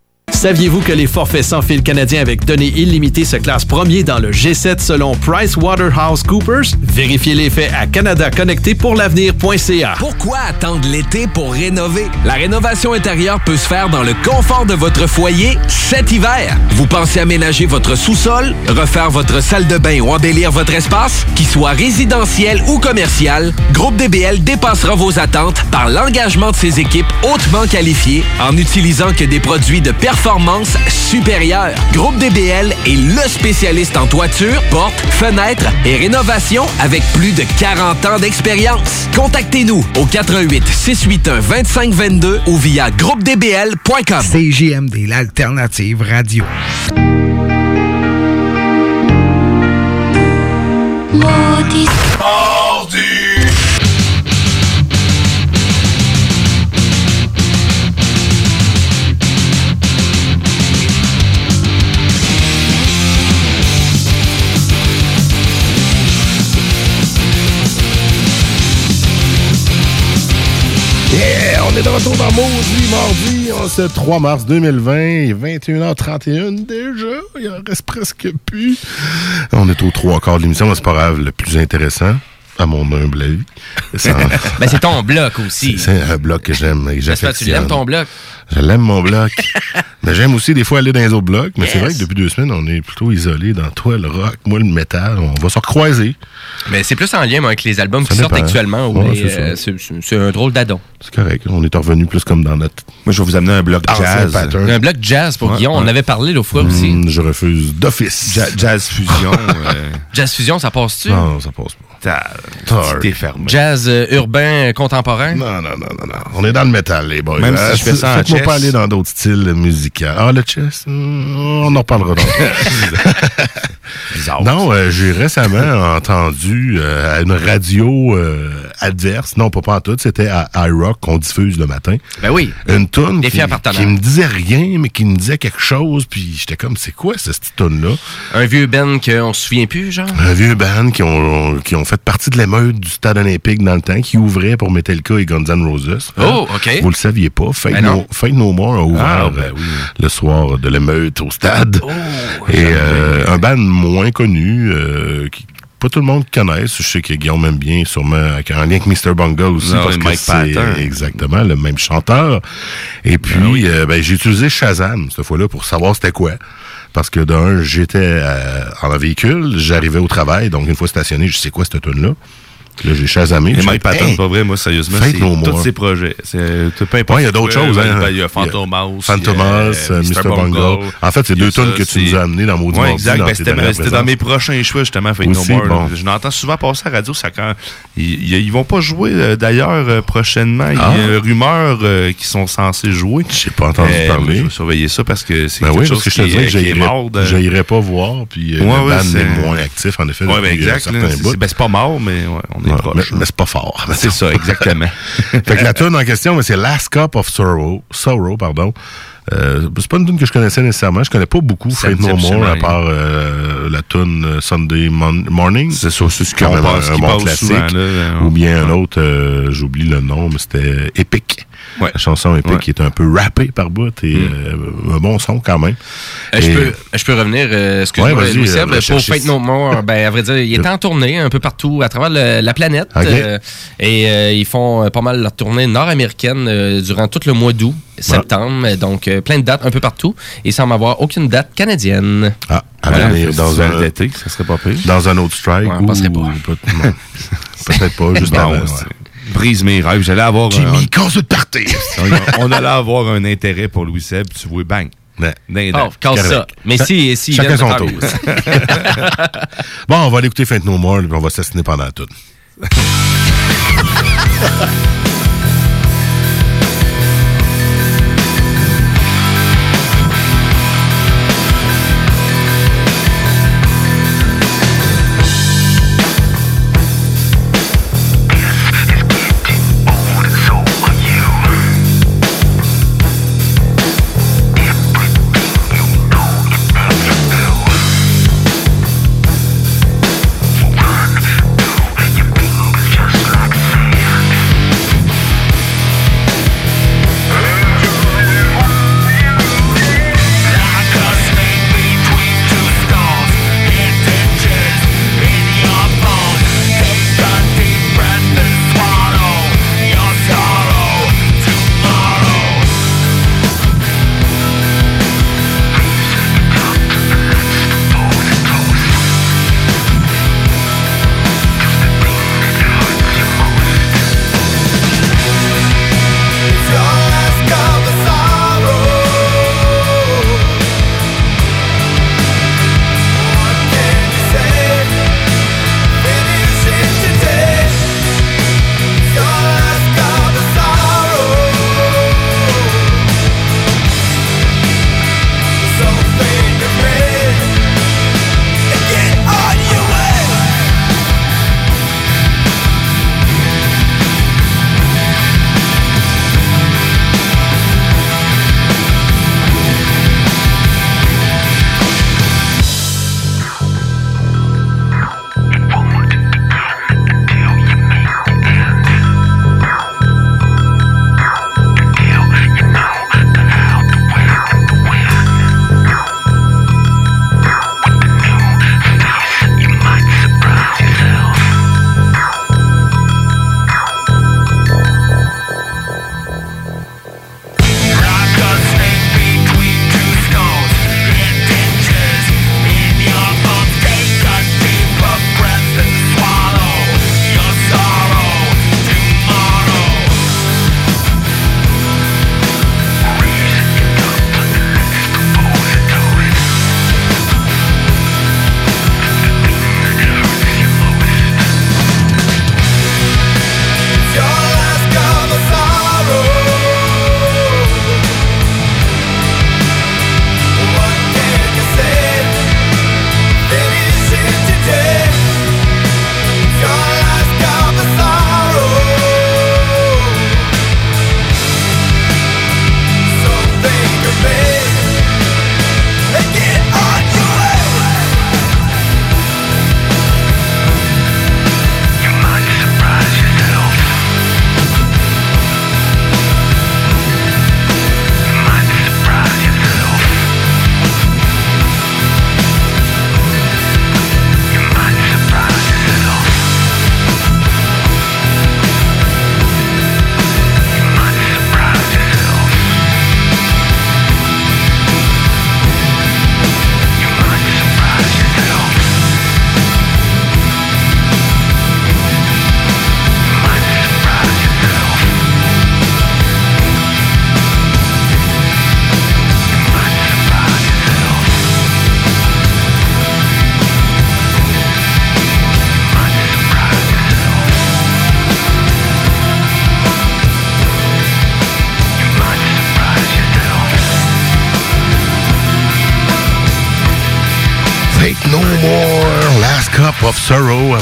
Saviez-vous que les forfaits sans fil canadiens avec données illimitées se classent premier dans le G7 selon PricewaterhouseCoopers? Vérifiez les faits à canadaconnecté-pour-l'avenir.ca. Pourquoi attendre l'été pour rénover? La rénovation intérieure peut se faire dans le confort de votre foyer cet hiver. Vous pensez aménager votre sous-sol, refaire votre salle de bain ou embellir votre espace? Qu'il soit résidentiel ou commercial, Groupe DBL dépassera vos attentes par l'engagement de ses équipes hautement qualifiées en utilisant que des produits de performance supérieure. Groupe DBL est le spécialiste en toiture, portes, fenêtres et rénovation avec plus de 40 ans d'expérience. Contactez-nous au 88 681 2522 ou via groupedbl.com. CJMD, l'alternative radio. On est de retour dans Maudit Mardi, ce 3 mars 2020, 21h31 déjà. Il en reste presque plus. On est au trois quarts de l'émission, c'est pas grave. Le plus intéressant, à mon humble avis, c'est Ben, c'est ton bloc aussi. c'est un bloc que j'aime et que J'espère que tu l'aimes, ton bloc. Je l'aime, mon bloc. mais j'aime aussi des fois aller dans les autres blocs. Mais c'est vrai que depuis deux semaines, on est plutôt isolés dans toi, le rock, moi, le métal. On va se recroiser. Mais c'est plus en lien moi, avec les albums Ça qui sortent actuellement. Ouais, c'est euh, c'est un drôle d'adon. C'est correct. On est revenu plus comme dans notre. Moi, je vais vous amener un bloc ancien jazz. pattern. Un bloc jazz pour Ouais, Guillaume. On avait parlé l'autre fois aussi. Hmm, je refuse d'office. Ja- jazz fusion. euh, Jazz fusion, ça passe-tu? Non, ça passe pas. Tar. T'es fermé. Jazz euh, urbain euh, contemporain? Non, non, non, non, non. On est dans le métal, les boys. Même si Euh, je fais ça en Faites-moi chess. pas aller dans d'autres styles musicaux. Ah, le chess, hmm, on en reparlera. donc. Non, euh, j'ai récemment entendu euh, à une radio adverse, non pas, pas en tout, c'était à iRock qu'on diffuse le matin. Ben oui. Une toune qui, me disait rien, mais qui me disait quelque chose, puis j'étais comme, c'est quoi cette toune-là? Un vieux Ben qu'on se souvient plus, genre? Un vieux band qui ont, qui ont fait partie de l'émeute du stade olympique dans le temps, qui ouvrait pour Metallica et Guns N' Roses. Oh, OK. Vous le saviez pas. Fate, Ben no, Fate No More a ouvert Ah, ben euh, le soir de l'émeute au stade. Oh, et euh, un band moins connu, euh, qui pas tout le monde connaisse. Je sais que Guillaume aime bien, sûrement, avec un lien avec Mr. Bungle aussi, Non, parce que c'est exactement le même chanteur. Et puis, euh, ben, j'ai utilisé Shazam cette fois-là pour savoir c'était quoi. Parce que d'un, j'étais euh, en véhicule, j'arrivais au travail, donc une fois stationné, je sais quoi cette tune-là. Puis Là, j'ai chasamé. Mike Patton, Hey, pas vrai, moi, sérieusement, c'est tous ses projets. Peu importe. Ouais, il y a d'autres choses. Hein. Il y a il y a, euh, Mr. Bungle. En fait, c'est deux ça, que tu nous as amenées dans Maudit Ouais, exact. Ben, C'était dans mes prochains choix, justement, Aussi, No More. Je l'entends souvent passer à la radio. Ça, quand, ils, ils vont pas jouer, euh, d'ailleurs, euh, prochainement. Il y Ah. a rumeurs euh, qui sont censés jouer. J'ai pas entendu parler. Je vais surveiller ça parce que c'est Ben quelque oui, chose parce que je te qui, est- mort. de- j'aillerais pas voir, puis le band c'est- est moins actif, en effet, Ouais, ben exact. C'est pas mort, mais on est Proche. mais, c'est pas fort. C'est ça, exactement. fait que la tune en question, c'est Last Cup of Sorrow, Sorrow pardon. Euh, c'est pas une tune que je connaissais nécessairement. Je connais pas beaucoup dit No More, à part euh, la tune euh, Sunday Mon- Morning. C'est ça, c'est ce qu'on même passe, un, bon classique. souvent, là. Ou bien un autre, euh, j'oublie le nom, mais c'était Epic. Ouais. La chanson Epic Ouais. qui est un peu rappée par bout et euh, un bon son quand même. Euh, je, peux, je peux revenir, euh, excuse-moi, Ouais, euh, pour Fate. No More, ben, à vrai dire, il est en tournée un peu partout à travers le- la planète. Euh, et euh, ils font euh, pas mal leur tournée nord-américaine euh, durant tout le mois d'août, septembre. euh, Donc, euh, plein de dates un peu partout. Et il semble avoir aucune date canadienne. Ah, Voilà. dans un, d'été, ça serait pas pire. dans un autre strike. Ouais, on passerait ou- pas. Peut-être pas, juste Bon, avant. Brise mes rêves. J'allais avoir un- Jimmy, casse de partir. on, on allait avoir un intérêt pour Louis Seb, tu vois, bang. Ouais. Oh, dents. casse ça. Mais si, si, chacun son tour. bon, on va aller écouter Fate No More, puis on va s'assassiner pendant tout.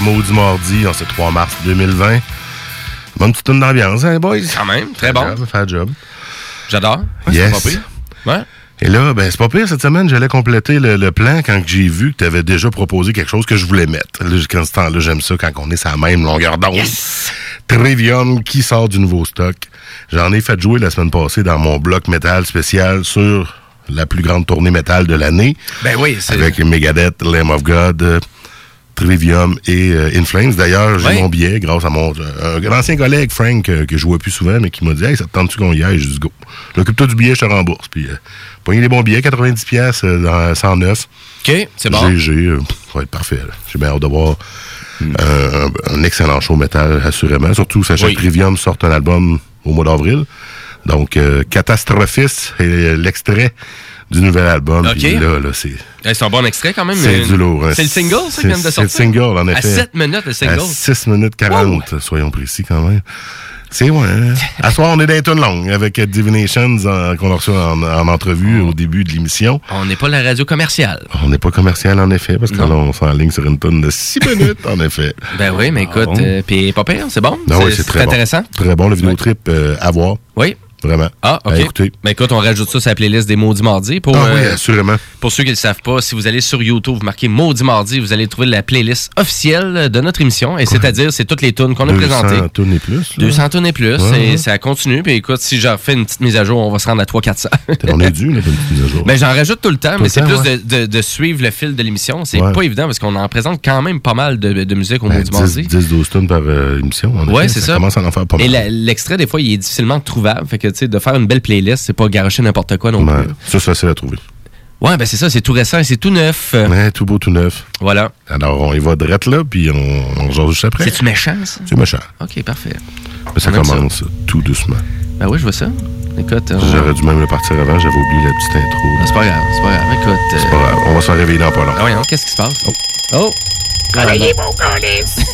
Maudit Mardi, en ce 3 mars 2020. Bonne petite tonne d'ambiance, hein, boys? Quand même, très bon. Faire job. J'adore. Ouais, yes. c'est pas pire. Ouais. Et là, ben, c'est pas pire, cette semaine, j'allais compléter le, le plan quand j'ai vu que tu avais déjà proposé quelque chose que je voulais mettre. Là, quand ce temps-là, j'aime ça quand on est sur la même longueur d'onde. Trivium qui sort du nouveau stock. J'en ai fait jouer la semaine passée dans mon bloc métal spécial sur la plus grande tournée métal de l'année. Ben oui, c'est. Avec Megadeth, Lamb of God, euh, Trivium et euh, In Flames. D'ailleurs, j'ai mon billet grâce à mon euh, un ancien collègue, Frank, euh, que je vois plus souvent, mais qui m'a dit Hey, ça te tente-tu qu'on y aille? J'ai dit go. Occupe-toi du billet, je te rembourse. Puis, euh, les bons billets, 90$ piastres, euh, dans 109. OK, c'est bon. GG, ça va être parfait. J'ai bien hâte de voir euh, un, un excellent show métal, assurément. Surtout, sachant Oui. que Trivium sort un album au mois d'avril. Donc, euh, Catastrophis est l'extrait du nouvel album. OK. Puis là, là, c'est... C'est un bon extrait quand même. C'est du lourd. C'est le single, ça, qui vient de C'est sortir? le single, en effet. À 7 minutes, le single? À 6 minutes 40, soyons précis quand même. C'est ouais. hein. À soir, on est dans les tunes longues avec Divinations qu'on a reçu en, en entrevue au début de l'émission. On n'est pas la radio commerciale. On n'est pas commercial, en effet, parce que là, on s'enligne sur une tonne de 6 minutes, en effet. Ben oui, mais écoute, bon? euh, puis pas pire, c'est bon. Non, oui, c'est très bon. intéressant. Très bon, le vidéotrip euh, à voir. Oui. Vraiment. Ah, OK. Ben écoute, on rajoute ça sur la playlist des Maudits Mardis. Pour, Ah oui, euh, assurément. Pour ceux qui ne le savent pas, si vous allez sur YouTube, vous marquez Maudits Mardi, vous allez trouver la playlist officielle de notre émission. Et c'est-à-dire, c'est toutes les tunes qu'on a 200 présentées. tonnes et plus. là. 200 tonnes et plus. Ouais, et ça continue. Puis écoute, si j'en refais une petite mise à jour, on va se rendre à 300-400. On est dû, là, une petite mise à jour. Ben, j'en rajoute tout le temps, Tout mais c'est plus ouais. de, de- de suivre le fil de l'émission. C'est Ouais. pas évident parce qu'on en présente quand même pas mal de, de musique au Ben, Maudits Mardi. 10-12 tonnes par euh, émission. effet. c'est ça. commence à en faire pas mal. Et l'extrait, des fois, il est difficilement trouvable. Fait que, tu sais, de faire une belle playlist, c'est pas garocher n'importe quoi non Ouais. plus. Ça, c'est facile à trouver. Ouais, ben c'est ça, c'est tout récent et c'est tout neuf. Ouais, tout beau, tout neuf. Voilà. Alors, on y va direct là, puis on, on jase juste après. C'est-tu méchant, ça? C'est méchant. Ok, parfait. Mais ça commence tout doucement. Ben oui, je vois ça. Écoute, on- J'aurais dû même le partir avant, j'avais oublié la petite intro. là. c'est pas grave, c'est pas grave. Écoute. C'est euh, pas grave, on va s'en réveiller dans pas long. Ah voyons, qu'est-ce qui se passe? Oh! Réveillez vos colis.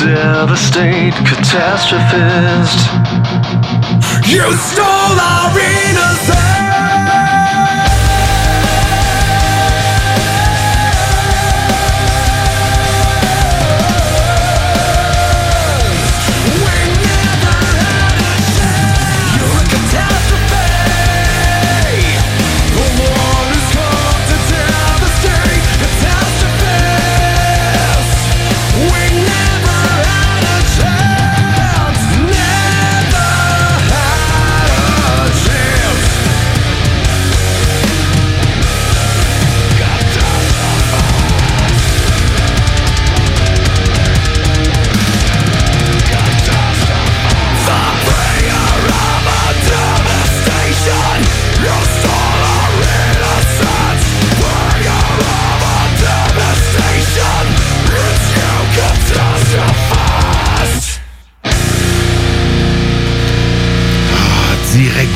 Devastate catastrophist. You stole our innocence.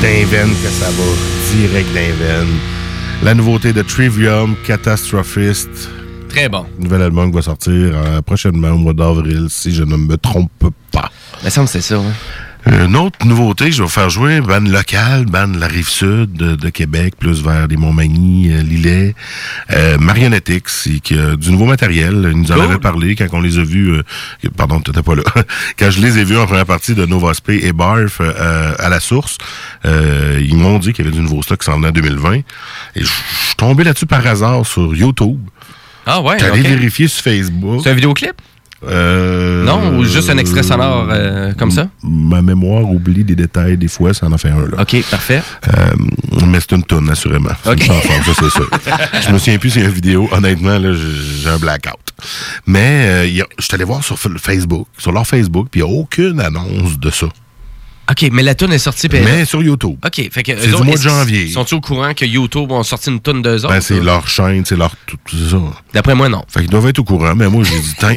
D'un veine que ça va. Direct d'un veine. La nouveauté de Trivium, Catastrophist. Très bon. Nouvel album qui va sortir euh, prochainement au mois d'avril, si je ne me trompe pas. Il me semble que c'est ça, hein. Une autre nouveauté, je vais faire jouer une bande locale, bande de la rive sud de, de Québec, plus vers les Montmagny, euh, Lillet, euh, Marionnettix, qui a du nouveau matériel. Ils nous en avaient parlé quand on les a vus, euh, pardon, tu n'étais pas là, quand je les ai vus en première partie de Nova Spay et Barf euh, à la source, euh, ils m'ont dit qu'il y avait du nouveau stock qui s'en venait en 2020. Et je suis tombé là-dessus par hasard sur YouTube. Ah ouais, J'allais vérifier sur Facebook. C'est un vidéoclip? Euh, Non, ou juste un extrait sonore euh, comme ça? Ma mémoire oublie des détails, des fois, ça en a fait un, là. OK, parfait. Euh, mais c'est une toune, assurément. C'est Ok. une ça, c'est ça. Je me souviens plus si c'est une vidéo. Honnêtement, là, j'ai un blackout. Mais je suis allé voir sur Facebook, sur leur Facebook, puis il n'y a aucune annonce de ça. OK, mais la tune est sortie. Mais sur YouTube. OK, fait que. C'est du mois de janvier. Sont-ils au courant que YouTube ont sorti une tonne d'eux autres? Ben, c'est leur chaîne, c'est leur tout ça. D'après moi, non. Fait qu'ils doivent être au courant, mais moi, j'ai dit, tiens,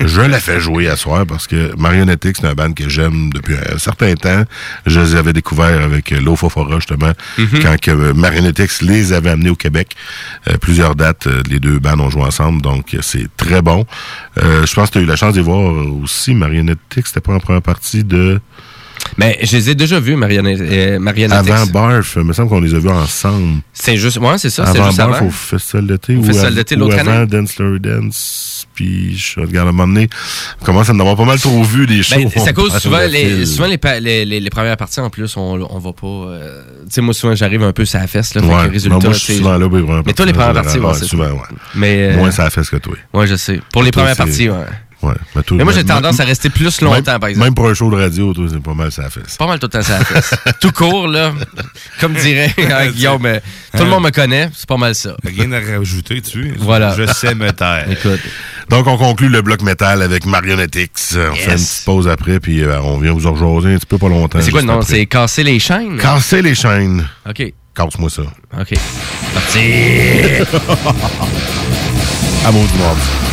je la fais jouer à soir parce que Marionnettix, c'est un band que j'aime depuis un certain temps. Je les avais découverts avec euh, Lofofora, justement, Mhm. quand que euh, Marionnettix les avait amenés au Québec. Euh, plusieurs dates, les deux bands ont joué ensemble, donc c'est très bon. Euh, je pense que tu as eu la chance d'y voir aussi. Marionnettix, c'était pas en première partie de... Mais je les ai déjà vus, Marionnette, euh. Avant Barf, il me semble qu'on les a vus ensemble. C'est juste. Ouais, c'est ça, c'est avant juste Barf avant. au Festival d'été Au ou, Festival d'été l'autre avant année. Dance Slurry Dance. Puis je regarde à un moment donné, on commence à en avoir pas mal trop vu des shows. Ben, à cause souvent les, souvent les, les, les, les premières parties en plus on, on va pas euh, tu sais moi souvent j'arrive un peu sur la fesse là fait Ouais, que résultat non, moi, je suis souvent là, oui, vraiment, mais toi les premières parties ouais, c'est souvent, ça. ouais. mais euh, Moins ça a fait que toi. ouais je sais pour les premières parties ouais Ouais. Mais, toi, Mais moi, j'ai même- tendance à rester plus même- longtemps, par exemple. Même pour un show de radio, toi, c'est pas mal ça a fait. pas mal tout le temps la fesse tout court là comme dirait hein, Guillaume euh, tout le monde me connaît c'est pas mal ça Rien à rajouter dessus. Voilà. Je sais me taire. écoute Donc, on conclut le bloc métal avec Marionnettix. On fait une petite pause après, puis euh, on vient vous en rejaser un petit peu pas longtemps. Mais c'est quoi le nom? c'est casser les chaînes? Casser les chaînes. ok Casse-moi ça. ok parti Amour du monde.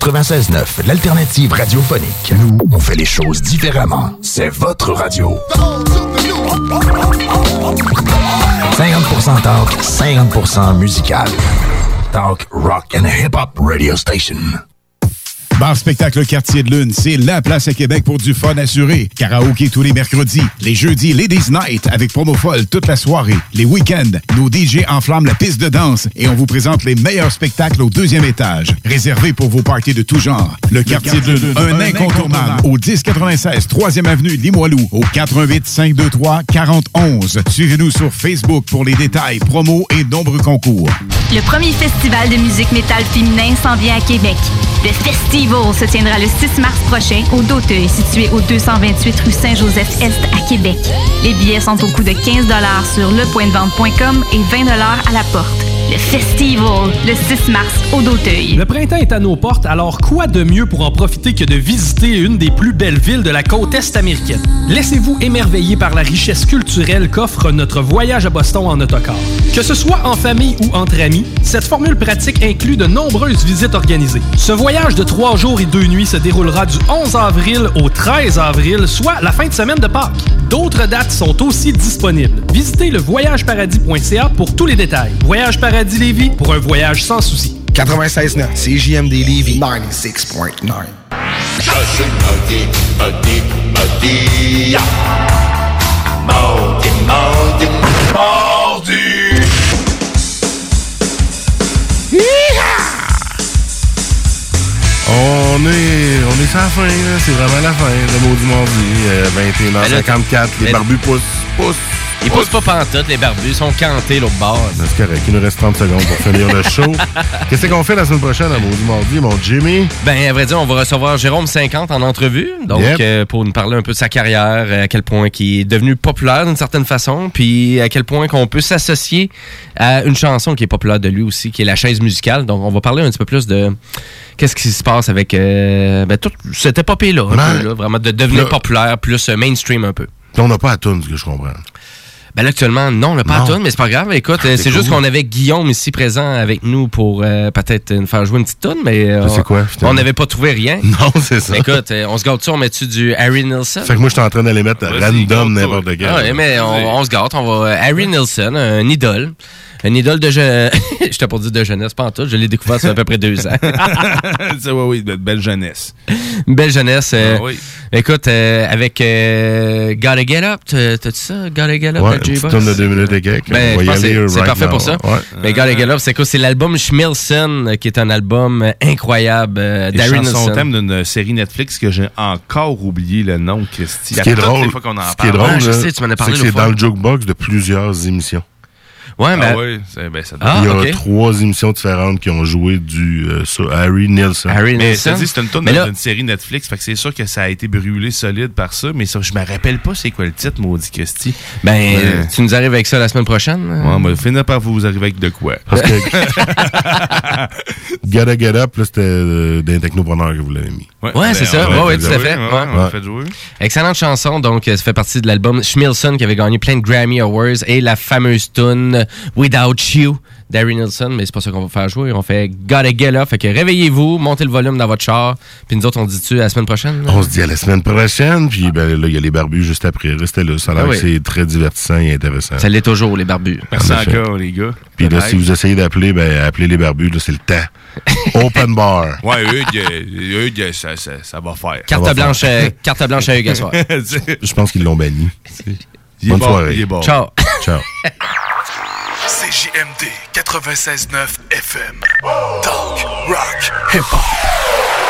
96.9, l'alternative radiophonique. Nous, on fait les choses différemment. C'est votre radio. 50% talk, 50% musical. Talk, rock and hip-hop radio station. Bar Spectacle Quartier de Lune, c'est la place à Québec pour du fun assuré. Karaoké tous les mercredis. Les jeudis, Ladies Night avec promo folle toute la soirée. Les week-ends, nos DJ enflamment la piste de danse et on vous présente les meilleurs spectacles au deuxième étage. Réservé pour vos parties de tout genre. Le, Quartier de un, incontournable. Au 1096 3e Avenue Limoilou. Au 88 523 4011. Suivez-nous sur Facebook pour les détails, promos et nombreux concours. Le premier festival de musique métal féminin s'en vient à Québec. Le Festival se tiendra le 6 mars prochain au Doteuil, situé au 228 rue Saint-Joseph-Est à Québec. Les billets sont au coût de 15 sur lepointdevente.com et 20 à la porte. Le Festival, le 6 mars au Doteuil. Le printemps est à nos portes, alors quoi de mieux pour en profiter que de visiter une des plus belles villes de la côte est américaine? Laissez-vous émerveiller par la richesse culturelle qu'offre notre voyage à Boston en autocar. Que ce soit en famille ou entre amis, cette formule pratique inclut de nombreuses visites organisées. Ce voyage de trois jours et deux nuits se déroulera du 11 avril au 13 avril, soit la fin de semaine de Pâques. D'autres dates sont aussi disponibles. Visitez le voyageparadis.ca pour tous les détails. Voyage Paradis Lévis pour un voyage sans souci. 96.9, CJMD Lévis 96.9. Mardi, mardi, mardi. On est, on est sur la fin, là. c'est vraiment la fin, le mot du mardi. Euh, 21h54, les barbus poussent, poussent. Ils poussent pas pantoute, les barbus. Ils sont cantés l'autre bord. C'est correct, il nous reste 30 secondes pour finir le show. Qu'est-ce qu'on fait la semaine prochaine à Maudit Mardi, mon Jimmy? Ben, à vrai dire, on va recevoir Jérôme 50 en entrevue. Donc, Yep. euh, pour nous parler un peu de sa carrière, euh, à quel point il est devenu populaire d'une certaine façon, puis à quel point qu'on peut s'associer à une chanson qui est populaire de lui aussi, qui est la chaise musicale. Donc, on va parler un petit peu plus de qu'est-ce qui se passe avec euh, ben, toute cette épopée-là, Ben, vraiment de devenir populaire, plus mainstream un peu. On n'a pas à tune, ce que je comprends. Ben là, actuellement, non, on n'a pas Non. à tourne, mais c'est pas grave. Écoute, Ah, euh, c'est juste qu'on avait Guillaume ici présent avec nous pour euh, peut-être nous faire jouer une petite tonne, mais euh, quoi, on n'avait pas trouvé rien. Non, c'est ça. Mais écoute, euh, on se gâte-tu, on met-tu du Harry Nilsson? Fait que moi, je suis en train d'aller mettre random n'importe quel. Ah ouais, mais on, on se gâte. On va. euh, Harry Nilsson, un idole. Un idole de jeunesse. Je t'ai pas dit de jeunesse, pas en tout. Je l'ai découvert ça fait à peu près deux ans. C'est oui, oui, de belle jeunesse. Une belle jeunesse. euh, Ah oui. Écoute, euh, avec euh, Gotta Get Up, t'as- t'as-tu ça? Gotta Get Up, Ouais, de une J-Box? de deux minutes et quelques. Ben, On va je y pense que aller c'est right parfait now. pour ça. Ouais. Mais Gotta Get Up, c'est quoi? C'est l'album Schmilson, euh, qui est un album euh, incroyable euh, chansons Nilsson. thème d'une série Netflix que j'ai encore oublié le nom, Christy. Ce qui est drôle, les fois qu'on en ce qui est drôle, je là, sais, tu m'en as parlé c'est que c'est dans le jukebox de plusieurs émissions. Ouais, mais. Ah c'est- ben, ça Ah, Il y a trois émissions différentes qui ont joué du euh, sur Harry Nilsson. Harry Mais Nilsson. ça dit, c'est une tonne Mais là- d'une série Netflix, fait que c'est sûr que ça a été brûlé solide par ça, mais ça, je me rappelle pas c'est quoi le titre, maudit Christy. Ben, Ouais. euh, tu nous arrives avec ça la semaine prochaine? Ouais, on va finir par vous arriver avec de quoi. Parce que Gotta Get Up, là, c'était euh, d'un technopreneur que vous l'avez mis. Ouais, c'est ça. ouais, Ouais, ouais, ouais, tout à fait. ouais, Ouais. on l'a Ouais. fait jouer. Excellente chanson, donc euh, ça fait partie de l'album Schmilson qui avait gagné plein de Grammy Awards et la fameuse tune Without You d'Harry Nilsson, mais c'est pas ça qu'on va faire jouer. On fait Gotta Get Up, fait que réveillez-vous, montez le volume dans votre char, puis nous autres on dit-tu la semaine prochaine? là? On se dit à la semaine prochaine, puis ben, là, il y a les barbus juste après. Restez là, ça a l'air Ah oui. que c'est très divertissant et intéressant. Ça l'est toujours, les barbus. Merci En encore, les gars. Puis là, si vous essayez d'appeler, ben, appelez les barbus, là, c'est le temps. Open bar. Ouais, Hugues, euh, Hugues, ça, ça, ça va faire. Carte va blanche, faire. euh, carte blanche à Hugues à soir. Je pense qu'ils l'ont banni. Bonne bon, soirée. bon. Ciao. Ciao. CJMD 96.9 FM. Talk, rock, hip-hop.